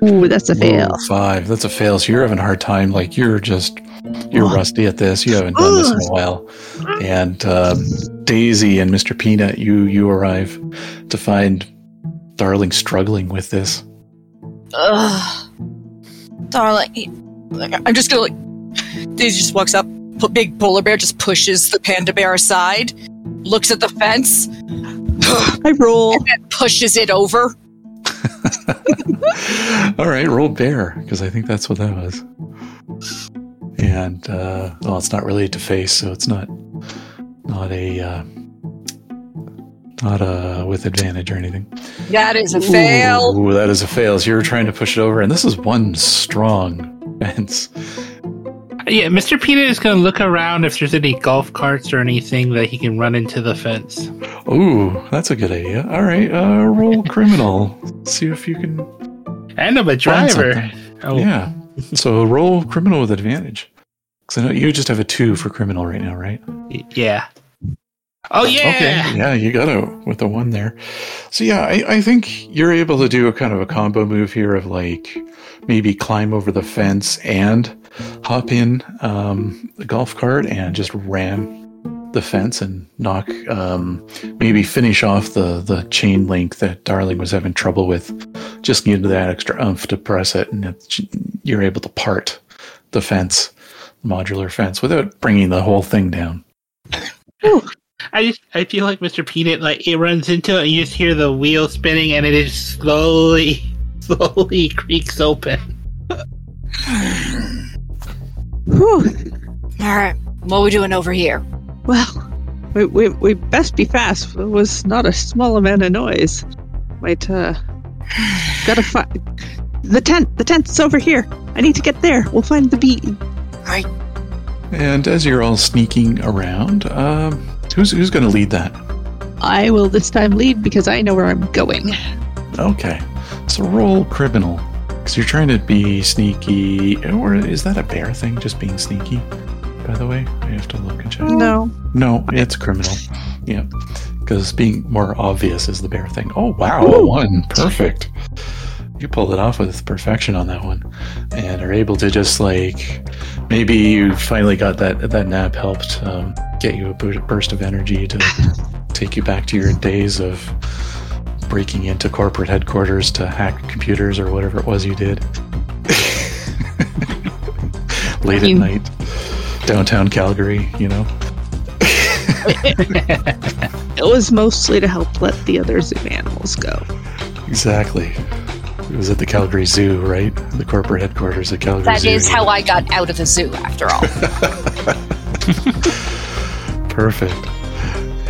Ooh, that's a fail. Ooh, five. That's a fail. So you're having a hard time. Like you're just you're Ugh. rusty at this. You haven't done this in a while. And um, Daisy and Mr. Peanut, you you arrive to find Darling struggling with this. Ugh. Darling, I'm just gonna like. Daisy just walks up. p- Big polar bear just pushes the panda bear aside, looks at the fence, I roll. and pushes it over. All right, roll bear because I think that's what that was. And uh, well, it's not related to face, so it's not not a uh, not a with advantage or anything. That is a fail. Ooh, that is a fail. So you're trying to push it over, and this is one strong fence. Yeah, Mr. Peanut is going to look around if there's any golf carts or anything that he can run into the fence. Ooh, that's a good idea. All right, uh, roll criminal. See if you can. And I'm a driver. Oh, Yeah. So roll criminal with advantage. Because I know you just have a two for criminal right now, right? yeah. Oh, yeah. Okay. Yeah, you got it with the one there. So yeah, I, I think you're able to do a kind of a combo move here of like maybe climb over the fence and hop in um, the golf cart and just ram the fence and knock um, maybe finish off the the chain link that Darling was having trouble with. Just needed that extra oomph to press it, and it, you're able to part the fence, modular fence, without bringing the whole thing down. I just I feel like Mr. Peanut like it runs into it and you just hear the wheel spinning and it is slowly slowly creaks open. Whew. All right, what are we doing over here? Well, we, we, we best be fast. It was not a small amount of noise. Wait, uh, gotta find the tent. The tent's over here. I need to get there. We'll find the beat. Right. And as you're all sneaking around, um, who's who's going to lead that? I will this time lead because I know where I'm going. Okay, so roll criminal because you're trying to be sneaky. Or is that a bear thing? Just being sneaky? By the way, I have to look and check. No. No, it's criminal. Yeah, because being more obvious is the bear thing. Oh wow, Ooh. one perfect. You pulled it off with perfection on that one, and are able to just like maybe you finally got that that nap helped um, get you a burst of energy to take you back to your days of breaking into corporate headquarters to hack computers or whatever it was you did late I mean- at night downtown calgary you know It was mostly to help let the other zoo animals go. Exactly. It was at the Calgary Zoo, right? The corporate headquarters at Calgary That Zoo. is how I got out of the zoo, after all. Perfect.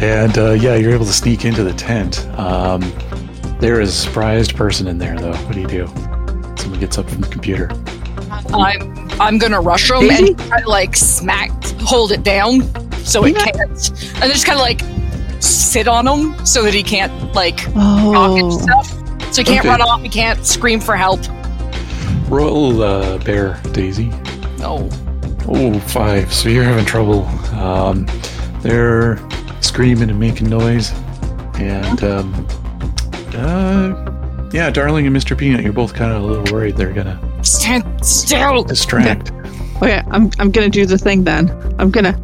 And uh, yeah, you're able to sneak into the tent. Um, there is a surprised person in there, though. What do you do? Someone gets up from the computer. I'm I'm gonna rush him Daisy? and try to like smack, hold it down so it Yeah. can't, and just kind of like sit on him so that he can't like talk and Oh, stuff. So he can't Okay. run off. He can't scream for help. Roll uh, bear, Daisy. No. Oh, five. So you're having trouble. Um, they're screaming and making noise. And, um, uh, yeah, Darling and Mr. Peanut, you're both kind of a little worried they're going to Stand still. distract. okay. I'm I'm gonna do the thing then. I'm gonna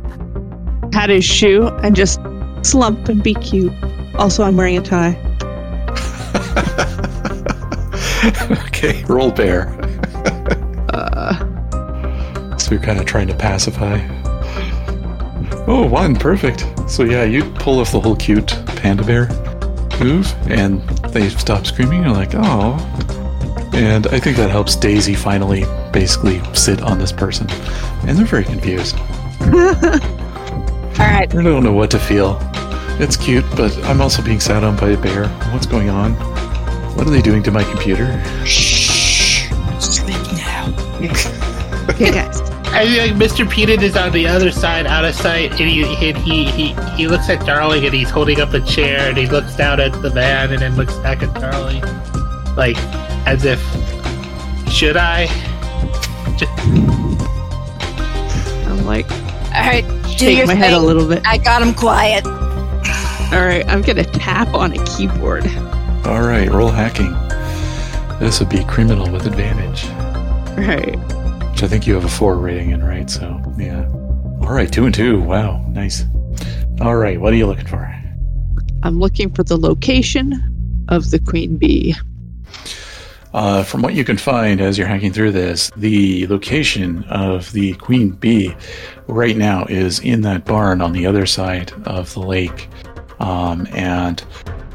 pat his shoe and just slump and be cute. Also, I'm wearing a tie. okay, roll bear. Uh, So you're kind of trying to pacify. Oh, one, perfect. So yeah, you pull off the whole cute panda bear move, and they stop screaming. You're like, oh. And I think that helps Daisy finally basically sit on this person. And they're very confused. All right. They don't know what to feel. It's cute, but I'm also being sat on by a bear. What's going on? What are they doing to my computer? Shh. Sleep now. okay, guys. I feel like Mr. Peanut is on the other side, out of sight, and he, and he he he looks at Darling and he's holding up a chair and he looks down at the van and then looks back at Darling, like as if should I? I'm like All right. Do shake your my thing. head a little bit. I got him quiet. All right, I'm gonna tap on a keyboard. All right, roll hacking. This would be criminal with advantage. All right. Which I think you have a four rating in, right? So, yeah. All right, two and two. Wow, nice. All right, what are you looking for? I'm looking for the location of the queen bee. Uh, from what you can find as you're hacking through this, the location of the queen bee right now is in that barn on the other side of the lake. Um, and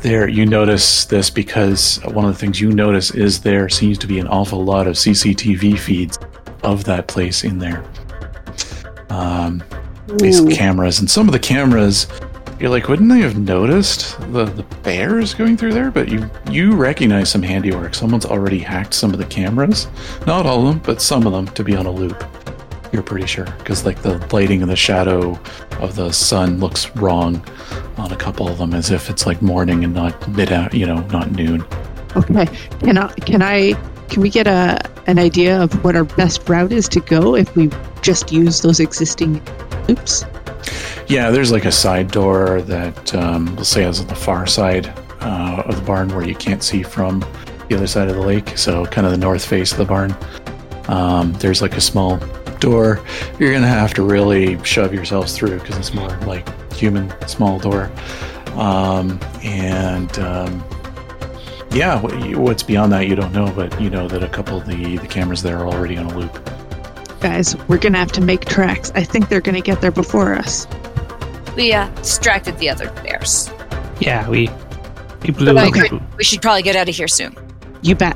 there, you notice this because one of the things you notice is there seems to be an awful lot of CCTV feeds of that place in there. Um, these Ooh. cameras, and some of the cameras, you're like, wouldn't they have noticed the the bears going through there? But you you recognize some handiwork. Someone's already hacked some of the cameras, not all of them, but some of them to be on a loop. You're pretty sure because like the lighting and the shadow of the sun looks wrong on a couple of them, as if it's like morning and not mid, you know, not noon. Okay. Can I? Can I? Can we get a an idea of what our best route is to go if we just use those existing loops? Yeah, there's like a side door that um, we'll say is on the far side uh, of the barn where you can't see from the other side of the lake. So kind of the north face of the barn. Um, there's like a small door. You're gonna have to really shove yourselves through because it's more like human small door. Um, and um, yeah, what's beyond that you don't know, but you know that a couple of the the cameras there are already on a loop. Guys, we're gonna have to make tracks. I think they're gonna get there before us. We uh, distracted the other bears. Yeah, we we blew. But Okay. agree. We should probably get out of here soon. You bet.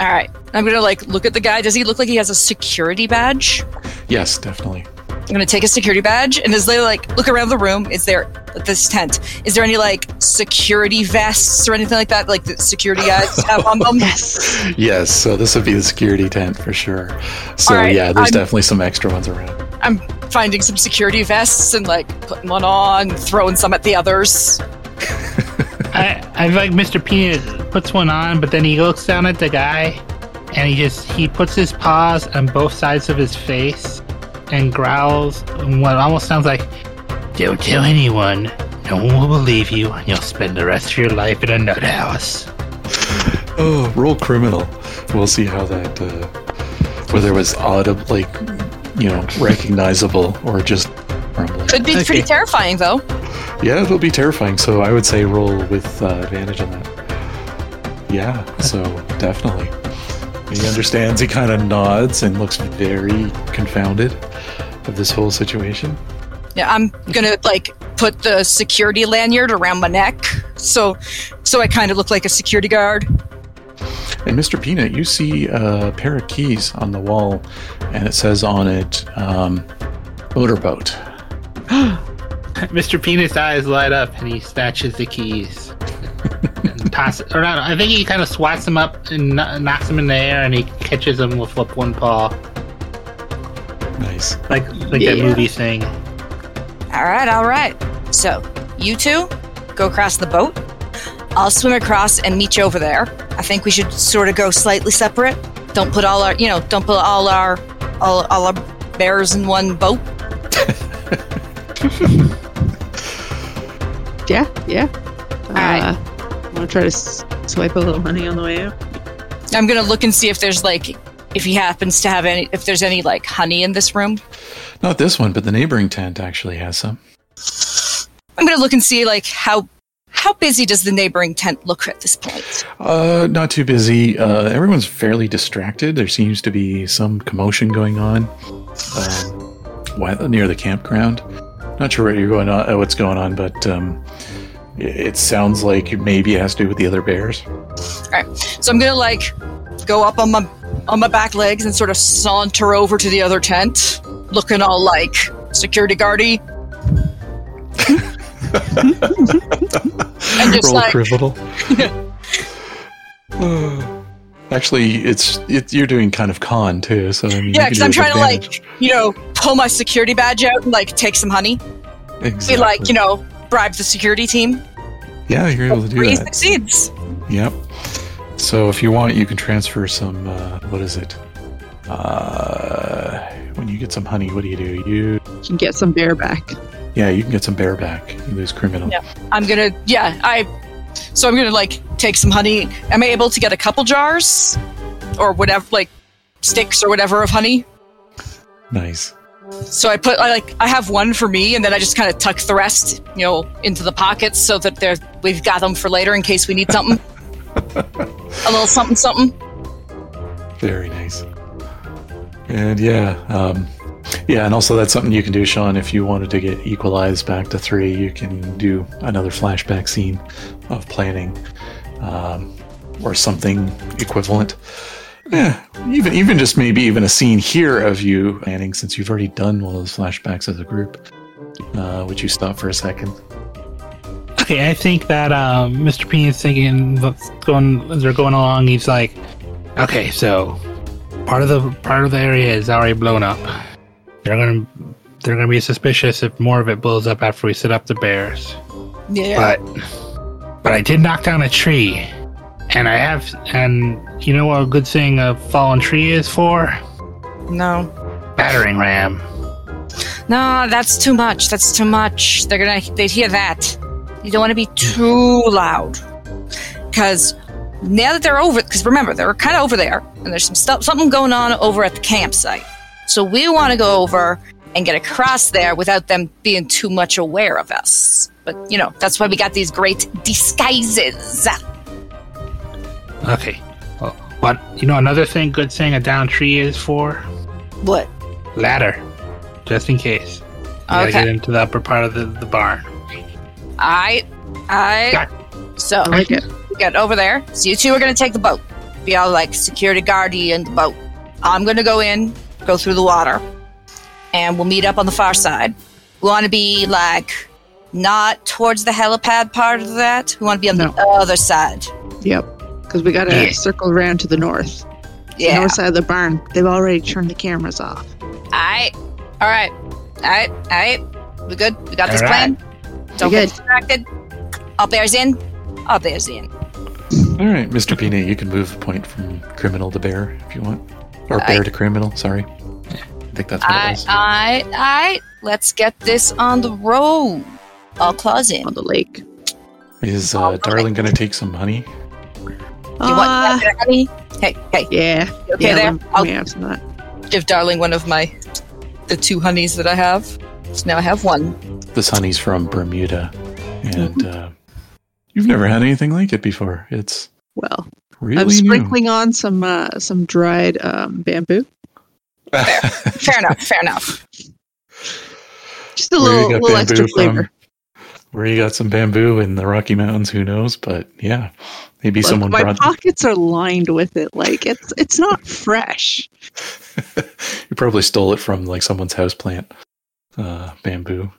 All right. I'm gonna like look at the guy. Does he look like he has a security badge? Yes, definitely. I'm gonna take a security badge and as they like look around the room, is there this tent? Is there any like security vests or anything like that? Like the security guys have on them? Yes. Yes, so this would be the security tent for sure. So All right, yeah, there's I'm- definitely some extra ones around. I'm finding some security vests and like putting one on, throwing some at the others. I I like Mr. Peanut puts one on, but then he looks down at the guy, and he just he puts his paws on both sides of his face, and growls in what almost sounds like, "Don't tell anyone. No one will believe you, and you'll spend the rest of your life in a nut house." Oh, roll criminal. We'll see how that, uh, whether it was audible, like, you know, recognizable or just rumbling. Could be Okay. pretty terrifying though. Yeah, it'll be terrifying. So I would say roll with uh, advantage on that. Yeah, so definitely. He understands. He kind of nods and looks very confounded of this whole situation. Yeah, I'm gonna like put the security lanyard around my neck, so so I kind of look like a security guard. And Mr. Peanut, you see a pair of keys on the wall, and it says on it, um, motorboat. Mr. Peanut's eyes light up, and he snatches the keys. and toss or not, I think he kind of swats them up and knocks them in the air, and he catches them with, with one paw, Nice. like like that movie thing. All right, all right. So you two go across the boat. I'll swim across and meet you over there. I think we should sort of go slightly separate. Don't put all our, you know, don't put all our all, all our bears in one boat. Yeah. Yeah. right. Uh, want to try to swipe a little money on the way out? I'm gonna look and see if there's like if he happens to have any if there's any like honey in this room. Not this one, but the neighboring tent actually has some. I'm gonna look and see like how how busy does the neighboring tent look at this point? Uh, not too busy. Uh, everyone's fairly distracted. There seems to be some commotion going on um, why- near the campground. Not sure what you're going on, uh, what's going on, but um, it, it sounds like maybe it has to do with the other bears. All right, so I'm gonna like go up on my on my back legs and sort of saunter over to the other tent, looking all like security guardy. and just Roll like criminal. Actually, it's it, you're doing kind of con too. So I mean, yeah, because I'm trying to like you know pull my security badge out and like take some honey. exactly. Be like you know bribe the security team. yeah, you're able to do Three that. succeeds. Yep. So if you want, you can transfer some. Uh, what is it? Uh, when you get some honey, what do you do? You You can get some bear back. yeah, you can get some bear back. You lose criminal. Yeah. I'm gonna yeah I. So I'm gonna like take some honey. Am I able to get a couple jars, or whatever, like sticks or whatever of honey? Nice. So I put I like I have one for me, and then I just kind of tuck the rest, you know, into the pockets so that they're we've got them for later in case we need something. a little something something. Very nice. And yeah, um, yeah, and also that's something you can do, Sean. If you wanted to get equalized back to three, you can do another flashback scene of planning, um, or something equivalent. Yeah, even even just maybe even a scene here of you planning, since you've already done one of those flashbacks as a group. Uh, would you stop for a second? Okay, I think that um, Mr. P is thinking what's going as they're going along. He's like, okay, so part of the part of the area is already blown up. They're gonna they're gonna be suspicious if more of it blows up after we set up the bears. Yeah. But but I did knock down a tree, and I have and you know what a good thing a fallen tree is for? no. Battering ram. No, that's too much. That's too much. They're gonna they'd hear that. You don't want to be too loud. Cause now that they're over because remember, they're kinda over there and there's some stuff something going on over at the campsite. So we wanna go over and get across there without them being too much aware of us. But you know, that's why we got these great disguises. Okay. Well, what you know another thing good thing a down tree is for? What? Ladder. Just in case. You gotta get into the upper part of the, the barn. I I Got- so I like it. get over there. So you two are gonna take the boat. Be all like security guardy in the boat. I'm gonna go in, go through the water, and we'll meet up on the far side. We want to be like not towards the helipad part of that. We want to be on No. the other side. Yep. Because we gotta Yeah. circle around to the north. The Yeah. north side of the barn. They've already turned the cameras off. Alright. Alright. Alright. Alright. We good? We got this All plan? Don't get good. distracted. All bears in. All bears in. All right, Mr. Peanut, you can move a point from criminal to bear if you want, or bear I- to criminal. Sorry, I think that's what it I, was. I, I, let's get this on the road. All claws in. on the lake. Is uh, Darling going to take some honey? You Uh, want that, honey? Hey, hey, yeah. you okay yeah, there? we- I'll we have some of that. give Darling one of my the two honeys that I have. So now I have one. This honey's from Bermuda, and uh, you've never had anything like it before. It's Well, really I'm new. sprinkling on some uh, some dried um, bamboo. Fair enough. Fair enough. Just a Where little little extra bamboo from? flavor. Where you got some bamboo in the Rocky Mountains, who knows? But yeah, maybe Look, someone my brought. pockets are lined with it. Like it's it's not fresh. you probably stole it from like someone's house plant. Uh, bamboo.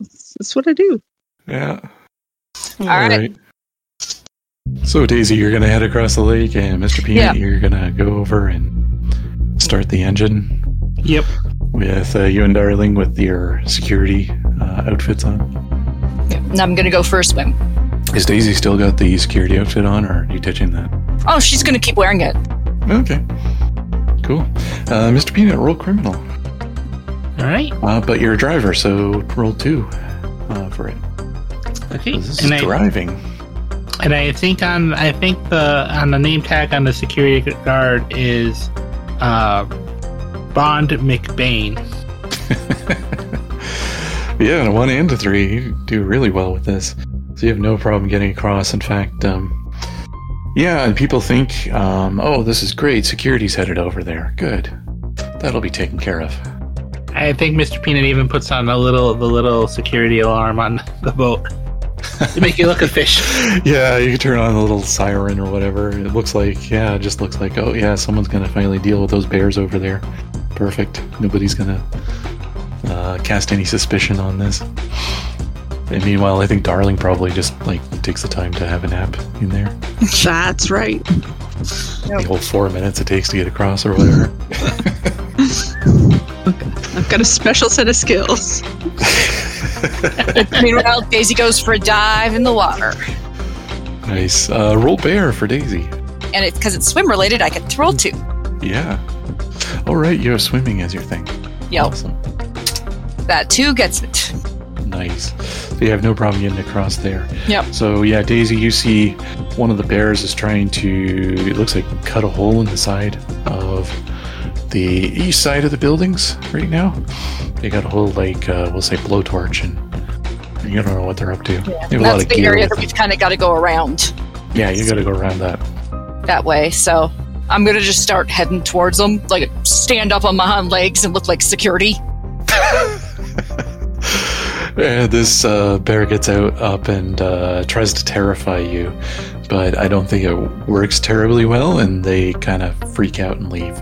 That's what I do. Yeah. All right. So Daisy, you're gonna head across the lake, and Mr. Peanut, Yeah. you're gonna go over and start the engine Yep. with uh, you and Darling with your security uh, outfits on. Yeah. Now I'm gonna go for a swim. Is Daisy still got the security outfit on, or are you ditching that? Oh, she's gonna keep wearing it. Okay. Cool. Uh, Mr. Peanut, roll criminal. All right. Uh, but you're a driver, so roll two uh, for it. Okay. This And is I, driving. and I think on I think the on the name tag on the security guard is uh, Bond McBain. Yeah, a one and a three. You do really well with this. So you have no problem getting across. In fact, um, yeah, and people think, um, oh, this is great. Security's headed over there. Good. That'll be taken care of. I think Mr. Peanut even puts on a little the little security alarm on the boat to make you look official. yeah, you can turn on a little siren or whatever. It looks like, yeah, it just looks like, oh, yeah, someone's going to finally deal with those bears over there. Perfect. Nobody's going to uh, cast any suspicion on this. And meanwhile, I think Darling probably just like takes the time to have a nap in there. That's right. The whole four minutes it takes to get across or whatever. I've got a special set of skills. Meanwhile, Daisy goes for a dive in the water, nice. Uh, roll bear for Daisy. and it's because it's swim related. I can throw two. Yeah. All right, you're swimming as your thing. Yep, Awesome. that two gets it. Nice. So you have no problem getting across there. Yep. So yeah, Daisy, you see one of the bears is trying to. It looks like cut a hole in the side of the east side of the buildings right now. They got a whole like uh, we'll say blowtorch, and you don't know what they're up to. They have a lot That's of the gear. area that we've kind of got to go around Yeah, you got to go around that. that way. So I'm gonna just start heading towards them, like stand up on my hind legs and look like security. Uh, this uh, bear gets out up and uh, tries to terrify you, but I don't think it works terribly well, and they kind of freak out and leave.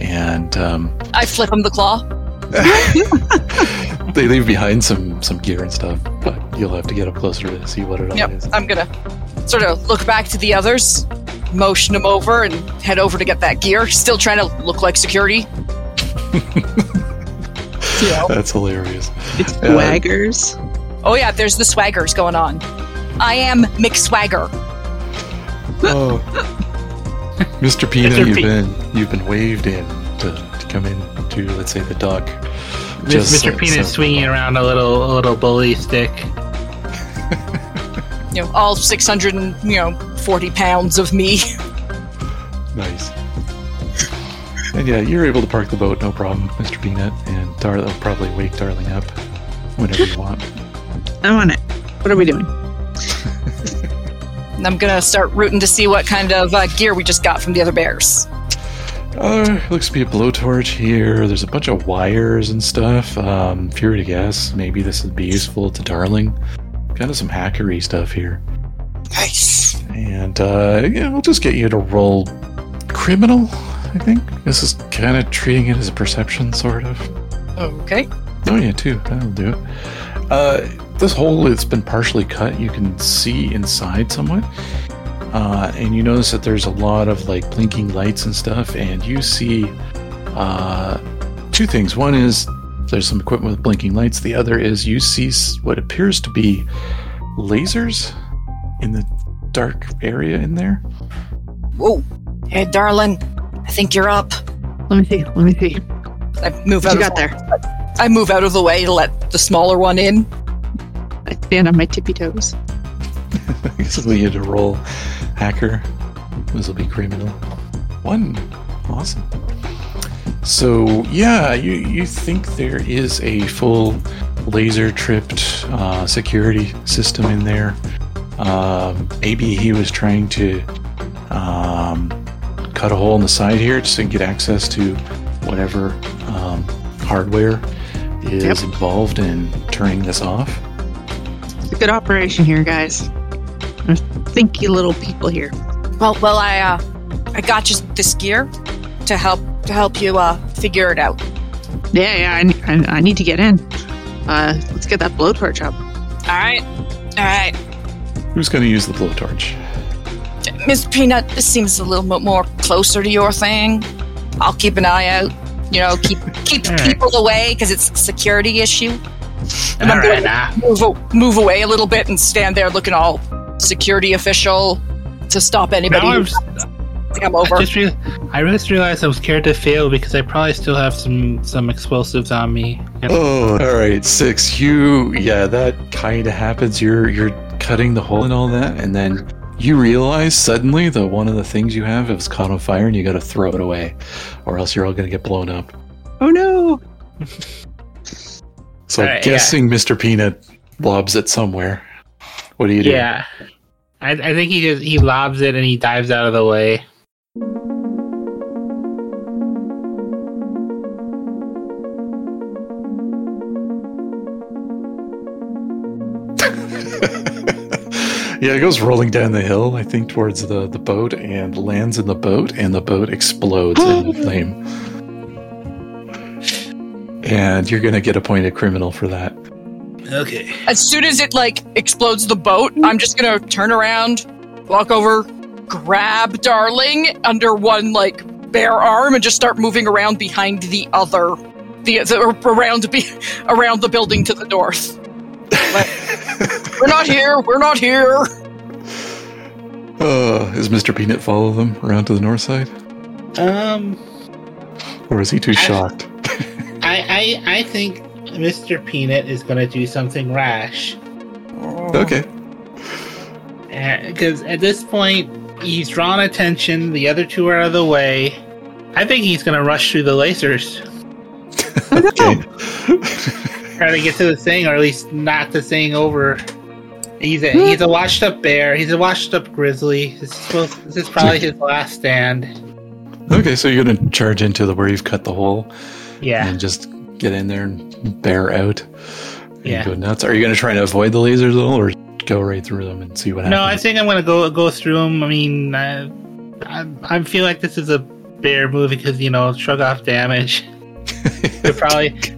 And um, I flip him the claw. they leave behind some some gear and stuff, but you'll have to get up closer to see what it all Yep, is. I'm gonna sort of look back to the others, motion them over, and head over to get that gear. Still trying to look like security. you know. That's hilarious. It's Yeah. swaggers. Oh yeah, there's the swaggers going on. I am McSwagger. Oh, Mr. Peanut, Mr. you've Pe- been you've been waved in to, to come in to let's say the dock. Mr. so- Peanut so- swinging around a little a little bully stick. You know, all 600 and you know 40 pounds of me. Nice. And yeah, you're able to park the boat, no problem, Mr. Peanut, and Dar- will probably wake Darling up whenever you want. I'm on it. What are we doing? I'm gonna start rooting to see what kind of uh, gear we just got from the other bears. Uh, looks to be a blowtorch here. There's a bunch of wires and stuff. Um, if you were to guess, maybe this would be useful to Darling. Kind of some hackery stuff here. Nice. And uh, yeah, we'll just get you to roll criminal. I think this is kind of treating it as a perception, sort of. Okay. Oh yeah, too. That'll do it. Uh, this hole it's been partially cut. You can see inside somewhat, uh, and you notice that there's a lot of like blinking lights and stuff. And you see uh, two things. One is there's some equipment with blinking lights. The other is you see what appears to be lasers in the dark area in there. Whoa. Hey, darling. I think you're up. Let me see. Let me see. I move What out. you of got there? I move out of the way to let the smaller one in. I stand on my tippy toes. Basically, you had to roll hacker. This will be criminal. One. Awesome. So yeah, you you think there is a full laser tripped uh, security system in there? Um, maybe he was trying to um, cut a hole in the side here just to get access to whatever um, hardware is Yep. involved in turning this off. It's a good operation here, guys. There's thinky little people here. Well, well, I uh, I got you this gear to help to help you uh figure it out. Yeah, yeah. I, I, I need to get in. Uh, let's get that blowtorch up. All right, all right, Who's going to use the blowtorch? Miss Peanut. This seems a little bit more closer to your thing. I'll keep an eye out. You know, keep keep All right. people away because it's a security issue. And All I'm right, gonna move move away a little bit and stand there looking all security official to stop anybody. Now I'm, I'm over. I just re- I just realized I was scared to fail because I probably still have some some explosives on me. And Oh, all right, six. You, yeah, that kind of happens. You're you're cutting the hole and all that, and then you realize suddenly that one of the things you have is caught on fire, and you got to throw it away, or else you're all going to get blown up. Oh no! So, right, guessing Mr. Peanut lobs it somewhere. What do you do? yeah, I, I think he just he lobs it and he dives out of the way. yeah, it goes rolling down the hill, I think, towards the, the boat and lands in the boat, and the boat explodes in flame. And you're going to get appointed criminal for that. Okay. as soon as it like explodes the boat, I'm just gonna turn around, walk over, grab Darling under one like bare arm, and just start moving around behind the other, the, the around be, around the building to the north. Like, we're not here. We're not here. Uh, is Mr. Peanut follow them around to the north side? Um, Or is he too I- shocked? I I I think Mr. Peanut is gonna do something rash oh. Okay. Uh, because at this point he's drawn attention. The other two are out of the way. I think he's gonna rush through the lasers, Okay. try to get to the thing, or at least knock the thing over. He's a he's a washed up bear. He's a washed up grizzly. This is, supposed, this is probably his last stand. okay, so you're gonna charge into the where you've cut the hole Yeah. and just get in there and bear out. and Yeah. Go nuts. Are you gonna try to avoid the lasers at all, or go right through them and see what happens? No, I think I'm gonna go go through them. I mean, I, I I feel like this is a bear movie because you know shrug off damage. They're probably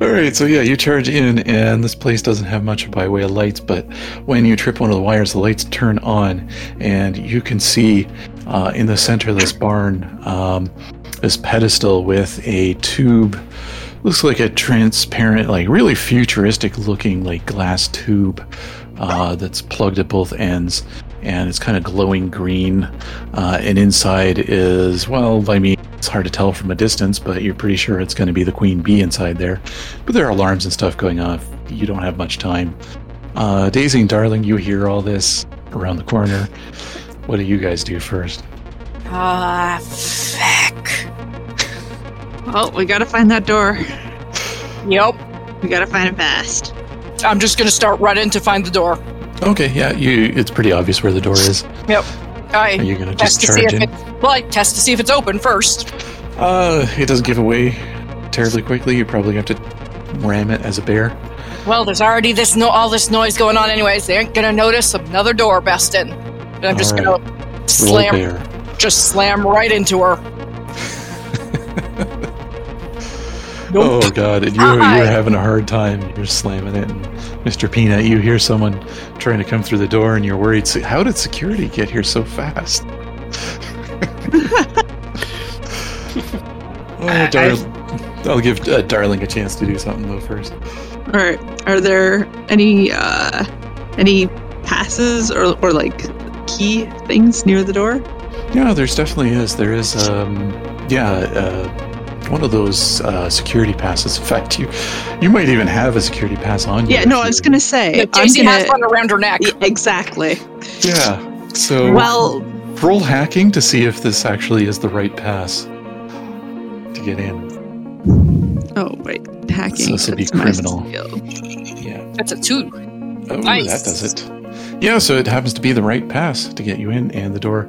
All right, so yeah, you charge in, and this place doesn't have much by way of lights, but when you trip one of the wires, the lights turn on, and you can see uh, in the center of this barn um, this pedestal with a tube. Looks like a transparent, like really futuristic looking, like glass tube uh, that's plugged at both ends, and it's kind of glowing green. Uh, and inside is, well, I mean, it's hard to tell from a distance, but you're pretty sure it's going to be the queen bee inside there. But there are alarms and stuff going off. You don't have much time. Uh, Daisy and Darling, you hear all this around the corner. What do you guys do first? Ah, feck. Well, we gotta find that door. Yep. We gotta find it fast. I'm just gonna start running to find the door. Okay, yeah, you. It's pretty obvious where the door is. Yep. I Are you gonna test just to see charge if in? it. Well, I test to see if it's open first. Uh, it doesn't give away terribly quickly. You probably have to ram it as a bear. Well, there's already this no all this noise going on anyways. They ain't gonna notice another door busting. And I'm just All gonna Roll slam bear. just slam right into her. Nope. Oh god, and you you're having a hard time. You're slamming it, and Mr. Peanut, you hear someone trying to come through the door, and you're worried. How did security get here so fast? oh, I, I'll give uh, Darling a chance to do something though first. All right. Are there any uh any passes or or like key things near the door? Yeah, there's definitely is. There is, um, yeah, uh, one of those uh, security passes. In fact, you you might even have a security pass on you. Yeah. if No, I was gonna say. Yeah, I'm Daisy gonna, has one around her neck. Yeah, exactly. Yeah. So Well, roll hacking to see if this actually is the right pass to get in. oh wait, hacking. So this would be criminal. Yeah. That's a two. Oh, Nice. that does it. Yeah, so it happens to be the right pass to get you in, and the door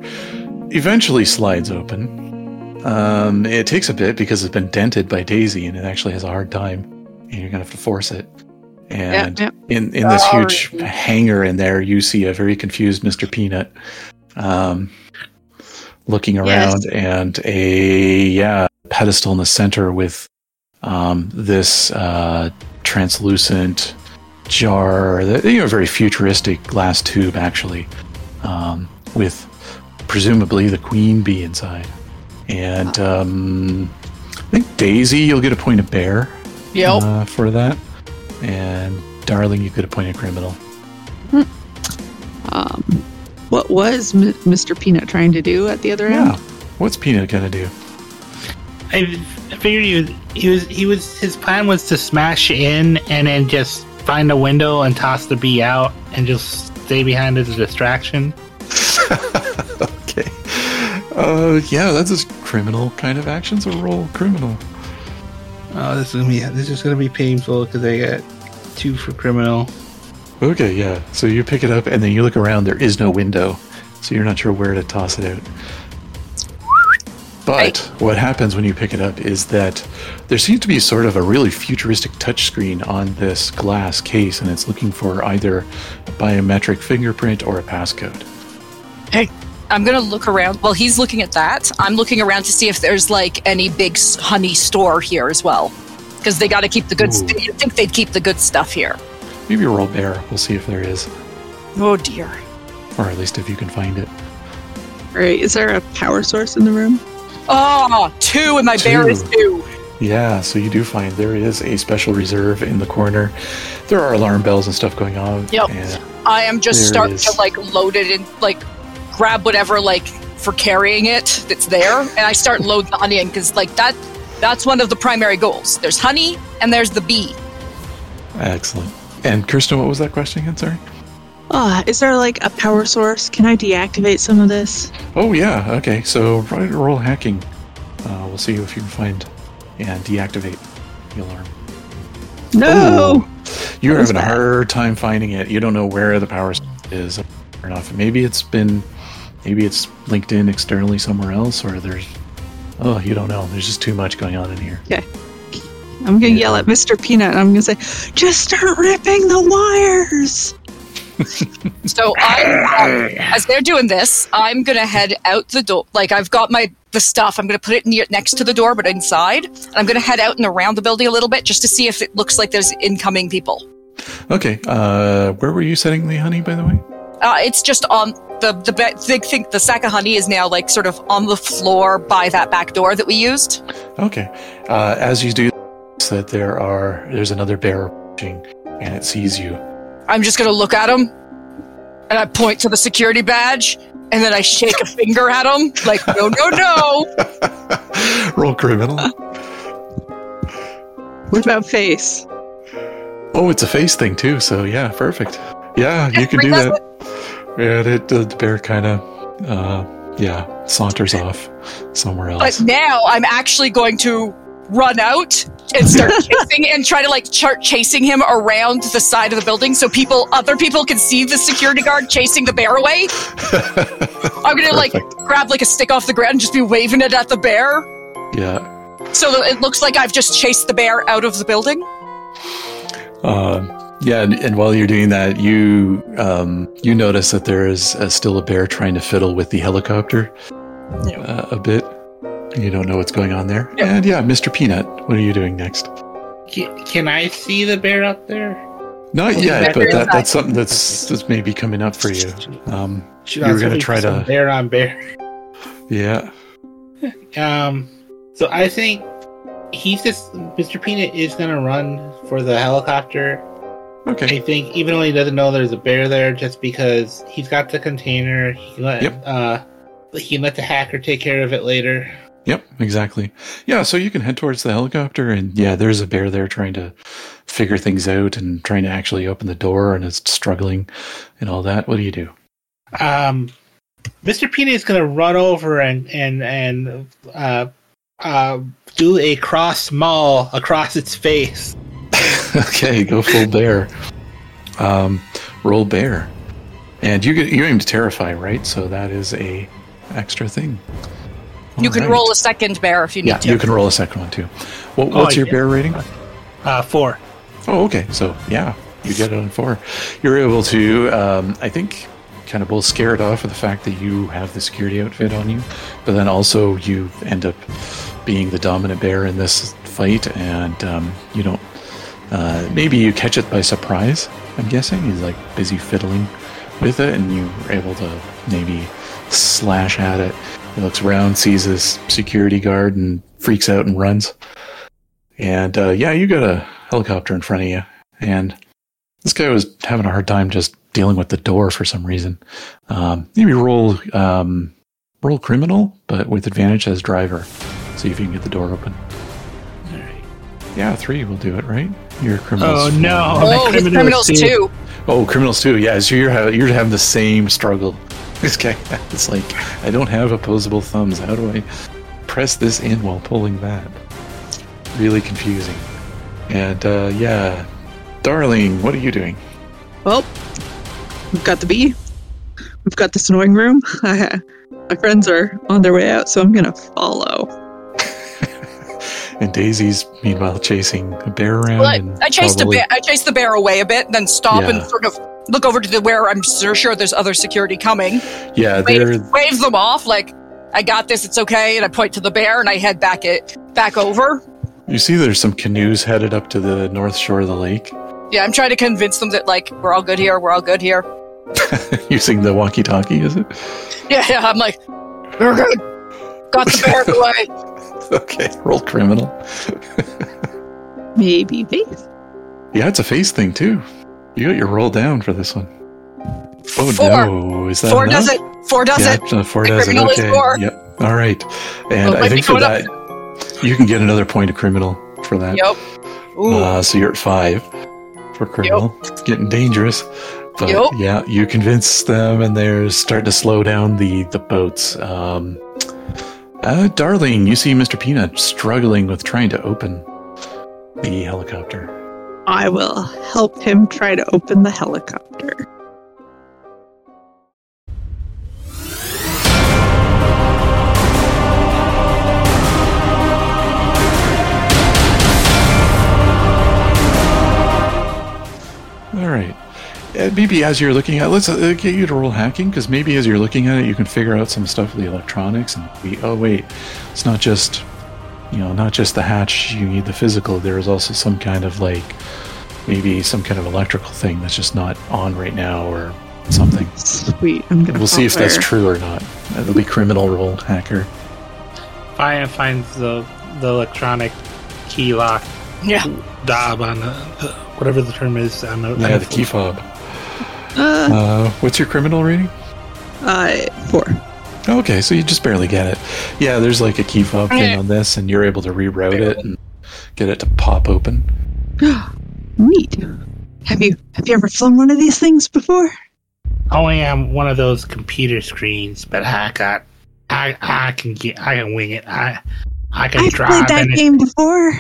eventually slides open. Um, it takes a bit because it's been dented by Daisy, and it actually has a hard time, and you're gonna have to force it. Yeah, And yeah. in in this Sorry. huge hangar in there, you see a very confused Mr. Peanut, um, looking around, and a yeah pedestal in the center with um, this uh, translucent jar, that- you know, very futuristic glass tube actually, um, with presumably the queen bee inside. And um, I think Daisy, you'll get a point of bear Yep. uh, for that. And Darling, you get a point of criminal. Um, what was M- Mr. Peanut trying to do at the other Yeah. end? What's Peanut gonna do? I figured he was, he was he was his plan was to smash in and then just find a window and toss the bee out and just stay behind as a distraction. okay. Uh, yeah, that's a criminal kind of action. So roll criminal. Oh, this is gonna be this is gonna be painful because I got two for criminal. Okay, yeah. So you pick it up and then you look around. There is no window, so you're not sure where to toss it out. But what happens when you pick it up is that there seems to be sort of a really futuristic touchscreen on this glass case, and it's looking for either a biometric fingerprint or a passcode. Hey, I'm gonna look around. While he's looking at that, I'm looking around to see if there's like any big honey store here as well, because they got to keep the good. Ooh. St- you think they'd keep the good stuff here? Maybe roll bear. We'll see if there is, Oh dear. or at least if you can find it. All right. Is there a power source in the room? Oh, two, and my bear is two. Yeah, so you do find there is a special reserve in the corner. There are alarm bells and stuff going on. Yep. I am just There starting is. to like load it and like grab whatever like for carrying it that's there, and I start loading the honey in because like that. That's one of the primary goals. There's honey and there's the bee. excellent. And Kirsten, what was that question again? Sorry. Ah, is there like a power source? Can I deactivate some of this? Oh yeah. Okay. So right, roll hacking. Uh, we'll see if you can find and deactivate the alarm. No. You're That was having a hard time finding it. You don't know where the power source is or not. Maybe it's been, maybe it's linked in externally somewhere else, or there's, oh, you don't know. There's just too much going on in here. Okay. I'm gonna Yeah. yell at Mr. Peanut and I'm gonna say, just start ripping the wires. So I, um, as they're doing this, I'm gonna head out the door. Like I've got my the stuff. I'm gonna put it near next to the door, but inside. And I'm gonna head out and around the building a little bit just to see if it looks like there's incoming people. Okay. Uh, where were you setting the honey, by the way? Uh, it's just on the the ba- big thing. The sack of honey is now like sort of on the floor by that back door that we used. Okay. Uh, as you do that, there are there's another bear approaching, and it sees you. I'm just gonna look at him, and I point to the security badge, and then I shake a finger at him, like no, no, no. Roll criminal. What about face? Oh, it's a face thing too. So yeah, perfect. Yeah, you can do that. Yeah, it, the, the bear kind of, uh, yeah, saunters off somewhere else. But now I'm actually going to run out and start chasing and try to like start chasing him around the side of the building so people other people can see the security guard chasing the bear away. I'm gonna like grab like a stick off the ground and just be waving it at the bear. Yeah. So it looks like I've just chased the bear out of the building. Um, yeah, and, and while you're doing that, you um, you notice that there is uh, still a bear trying to fiddle with the helicopter Yeah. uh, a bit. You don't know what's going on there. Yeah. And yeah, Mr. Peanut, what are you doing next? Can, can I see the bear up there? Not yet, but that, that's something that's, that's maybe coming up for you. Um, You were gonna try to- bear on bear. yeah. Um, so I think he's just Mr. Peanut is gonna run for the helicopter. Okay. I think even though he doesn't know there's a bear there, just because he's got the container, he can let Yep. uh he can let the hacker take care of it later. Yep, exactly. Yeah, so you can head towards the helicopter, and yeah, there's a bear there trying to figure things out and trying to actually open the door, and it's struggling and all that. What do you do? Um, Mr. Peanut is gonna run over and and and uh uh do a cross maul across its face. okay, go full bear. Um, roll bear, and you get you aim to terrify, right? So that is a extra thing. You can right. roll a second bear if you need Yeah, to. you can roll a second one too. What, Oh, what's your yeah. bear rating? Uh, four. Oh, okay. So yeah, you get it on four. You're able to, um, I think, kind of both scare it off with the fact that you have the security outfit on you, but then also you end up being the dominant bear in this fight, and um, you don't. Uh, maybe you catch it by surprise. I'm guessing he's like busy fiddling with it, and you're able to maybe slash at it. He looks around, sees this security guard, and freaks out and runs. And uh, yeah, you got a helicopter in front of you, and this guy was having a hard time just dealing with the door for some reason. Um, maybe roll um, roll criminal, but with advantage as driver. See if you can get the door open. Yeah, three will do it, right? Your criminals. Oh, no. Oh, My his criminals criminals too. too. Oh, criminals too. Yeah, so you're ha- you're having the same struggle. This guy, it's like I don't have opposable thumbs. How do I press this in while pulling that? Really confusing. And uh, yeah, darling, what are you doing? Well, we've got the bee. We've got the snowing room. My friends are on their way out, so I'm gonna follow. And Daisy's meanwhile chasing a bear around. Well, I, and I chased probably- a bear. I chased the bear away a bit, then stop and sort of look over to the where I'm sure, sure there's other security coming. Yeah, Wave, wave them off like I got this. It's okay. And I point to the bear and I head back it back over. you see there's some canoes headed up to the north shore of the lake Yeah, I'm trying to convince them that like we're all good here. We're all good here. using the walkie-talkie. Is it? Yeah, yeah. I'm like, we're good. Got the bear away. Okay, roll criminal. Maybe face. Yeah, it's a face thing too. You got your roll down for this one. Oh Four. no, is that Four enough? does it. Four does yeah, it. four does it. criminal is Okay. four. Yep. All right. And Well, I think for up. that, you can get another point of criminal for that. Yep. Uh, so you're at five for criminal. It's getting dangerous. But Yep. yeah, you convince them, and they're starting to slow down the the boats. Um, uh, darling, you see Mr. Peanut struggling with trying to open the helicopter. I will help him try to open the helicopter. All right. Uh, maybe as you're looking at, let's uh, get you to roll hacking because maybe as you're looking at it, you can figure out some stuff with the electronics and be, oh wait, it's not just, you know, not just the hatch. You need the physical. There is also some kind of like, maybe some kind of electrical thing that's just not on right now or something. Sweet. I'm gonna. We'll see if that's true or not. It'll be criminal roll hacker. Fire finds the the electronic key lock Yeah. dob on the, the whatever the term is on the, on Yeah, the phone. key fob. Uh, Uh, what's your criminal rating? uh, four. Okay, so you just barely get it. Yeah, there's like a key fob thing on this, and you're able to reroute it and get it to pop open. Neat. Have you have you ever flown one of these things before? Only on one of those computer screens, but I got I I can get I can wing it. I I can I've drive played that and it- game before.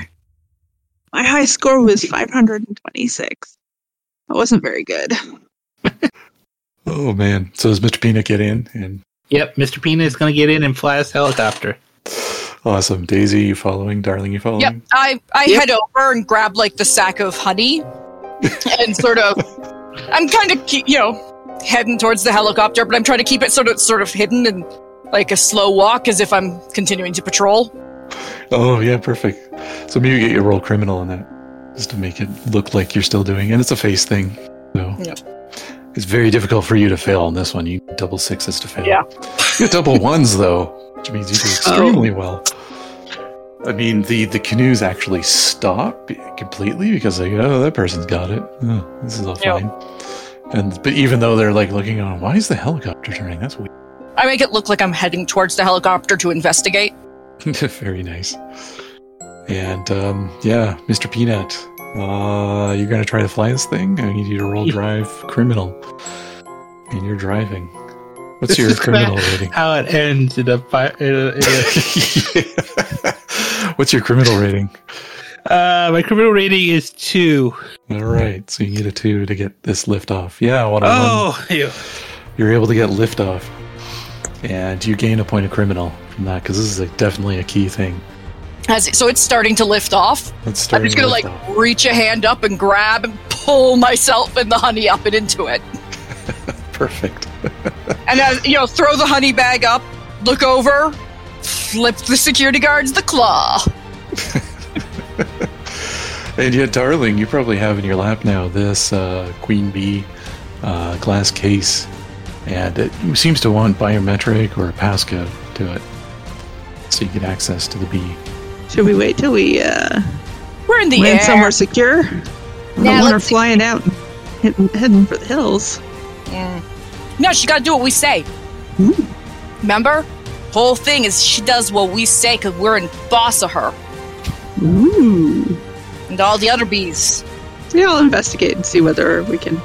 My high score was 526. That wasn't very good. Oh man! So does Mr. Peanut get in? And Yep, Mr. Peanut is gonna get in and fly his helicopter. awesome, Daisy, you following? Darling, you following? Yep. I I Yep. head over and grab like the sack of honey, and sort of. I'm kind of you know heading towards the helicopter, but I'm trying to keep it sort of sort of hidden and like a slow walk, as if I'm continuing to patrol. Oh yeah, perfect. So maybe you get your roll criminal on that, just to make it look like you're still doing. it. And it's a face thing, so Yep. It's very difficult for you to fail on this one. You double sixes to fail. Yeah. you double ones though, which means you do extremely well. I mean, the the canoes actually stop completely because like, oh, that person's got it. Oh, this is all fine. And but even though they're like looking on, why is the helicopter turning? That's weird. I make it look like I'm heading towards the helicopter to investigate. Very nice. And um, yeah, Mr. Peanut, uh, you're gonna try to fly this thing? I need you to roll drive criminal, and you're driving. What's This your criminal rating? How it ends in a, fi- in a, in a What's your criminal rating? uh, my criminal rating is two. All right, so you need a two to get this lift off. Yeah, what a one. Oh, yeah. You're able to get lift off, and you gain a point of criminal from that because this is like definitely a key thing. It, so it's starting to lift off. Let's I'm just gonna like reach a hand up and grab and pull myself and the honey up and into it, perfect. and as you know, throw the honey bag up, look over, flip the security guards the claw. And yet, darling, you probably have in your lap now this uh, Queen Bee uh, glass case, and it seems to want biometric or a passcode to it, so you get access to the bee. Should we wait till we uh, We're in the land air. somewhere secure? I Yeah, don't want her let's- flying out and heading, heading for the hills. Mm. No, she gotta do what we say. Ooh. Remember? Whole thing is she does what we say because we're in boss of her Ooh. and all the other bees. Yeah, I'll investigate and see whether we can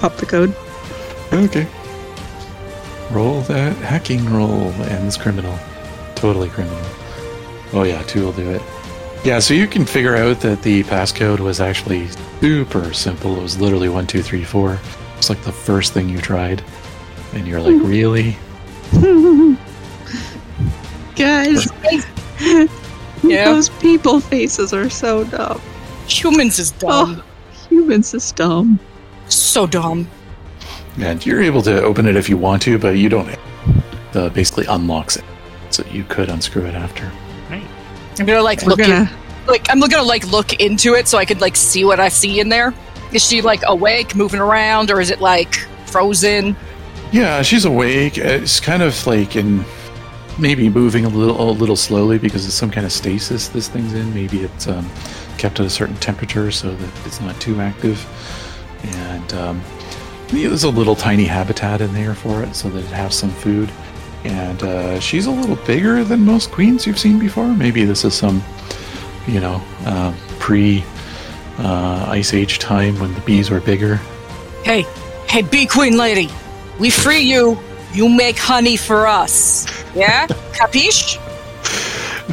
pop the code. Okay. Roll that hacking roll, ends criminal. Totally criminal. Oh yeah, two will do it. Yeah, so you can figure out that the passcode was actually super simple. It was literally one, two, three, four. It's like the first thing you tried. And you're like, really? Guys, Yeah. those people faces are so dumb. Humans is dumb. Oh, humans is dumb. So dumb. And you're able to open it if you want to, but you don't. The basically unlocks it, so you could unscrew it after. I'm gonna like We're look gonna. in, like I'm gonna like look into it so I could like see what I see in there. Is she like awake, moving around, or is it like frozen? Yeah, she's awake. It's kind of like in maybe moving a little a little slowly because it's some kind of stasis this thing's in. Maybe it's um, kept at a certain temperature so that it's not too active. And um, yeah, there's a little tiny habitat in there for it so that it has some food. And uh, she's a little bigger than most queens you've seen before. Maybe this is some, you know, uh, pre uh, ice age time when the bees were bigger. Hey, hey, bee queen lady, we free you. You make honey for us. Yeah, capiche?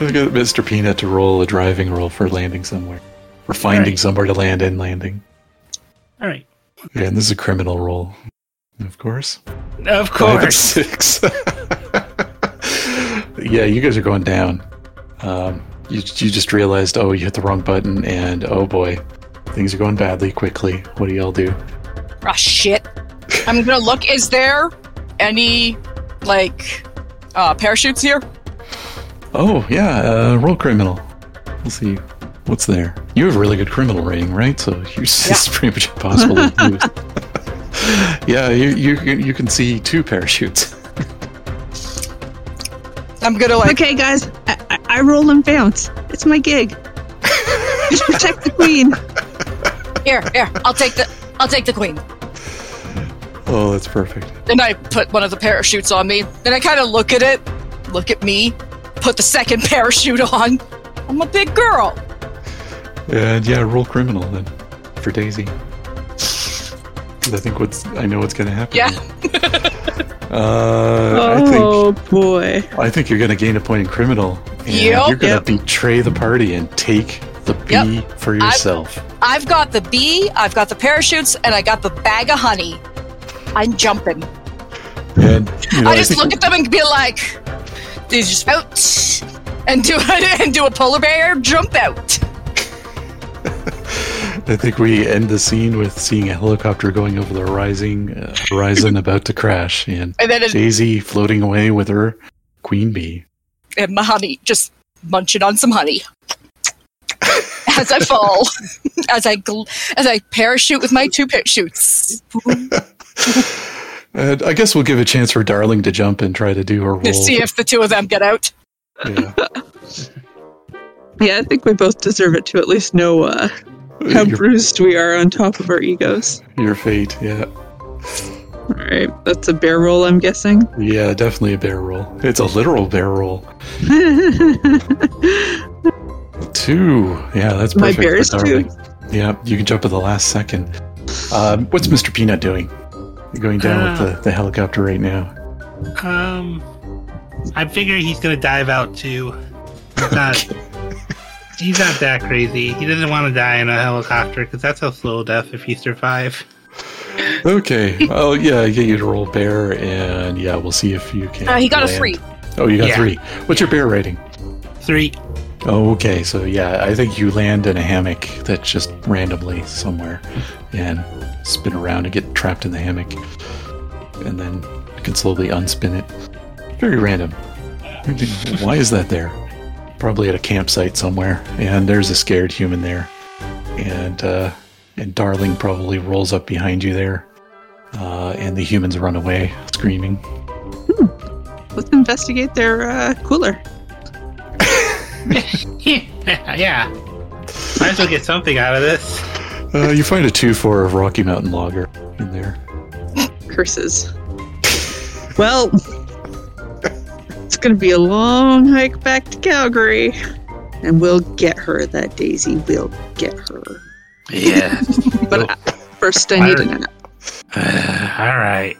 I got Mr. Peanut to roll a driving roll for landing somewhere. Or finding Alright. somewhere to land and landing. All right. Yeah, and this is a criminal roll. Of course. Of Five and course. six. yeah, you guys are going down. Um, you, you just realized, oh, you hit the wrong button, and oh boy, things are going badly quickly. What do y'all do? Ah, shit. I'm gonna look. Is there any like uh, parachutes here? Oh yeah, uh, roll criminal. We'll see what's there. You have a really good criminal rating, right? So you, it's pretty much impossible to lose. yeah, you, you you can see two parachutes. I'm gonna like. Okay, guys, I, I, I roll and bounce. It's my gig. Just protect the queen. Here, here. I'll take the. I'll take the queen. Oh, that's perfect. Then I put one of the parachutes on me. Then I kind of look at it, look at me, put the second parachute on. I'm a big girl. And yeah, roll criminal then for Daisy. 'Cause I think what's I know what's gonna happen. Yeah. Uh, I Oh boy. I think you're gonna gain a point in criminal. And Yep. You're gonna Yep. betray the party and take the bee Yep. for yourself. I've got the bee, I've got the parachutes, and I got the bag of honey. I'm jumping. And you know, I just think- look at them and be like, "They just out and do and do a polar bear jump out." I think we end the scene with seeing a helicopter going over the rising uh, horizon about to crash, and And then it, Daisy floating away with her queen bee. and my honey, just munching on some honey as I fall, as I gl- as I parachute with my two parachutes. And I guess we'll give a chance for Darling to jump and try to do her To roll. see if the two of them get out. Yeah. Yeah, I think we both deserve it to at least know uh, how your, bruised we are on top of our egos. your fate, yeah. All right, that's a bear roll, I'm guessing. Yeah, definitely a bear roll. It's a literal bear roll. Two. Yeah, that's My perfect. for bear is Darling. Yeah, you can jump at the last second. Um, what's Mr. Peanut doing? You're going down with the, the helicopter right now. Um, I figure he's gonna dive out too. He's not. he's not that crazy. He doesn't want to die in a helicopter because that's a slow death if you survive. Okay. Oh, yeah, I get you to roll bear, and yeah, we'll see if you can. Uh, he got a land. three. Oh, you got Yeah. three. What's your bear rating? Three. Oh, okay. So yeah, I think you land in a hammock that's just randomly somewhere, and spin around and get trapped in the hammock, and then you can slowly unspin it. Very random. Why is that there? Probably at a campsite somewhere, and there's a scared human there, and uh, and Darling probably rolls up behind you there, uh, and the humans run away screaming. Let's investigate their uh, cooler. yeah, yeah. Might as well get something out of this. Uh, you find a two four of Rocky Mountain Lager in there. Curses. Well, it's going to be a long hike back to Calgary. And we'll get her, that Daisy We'll get her. Yeah. But uh, first, I need a nap. All right.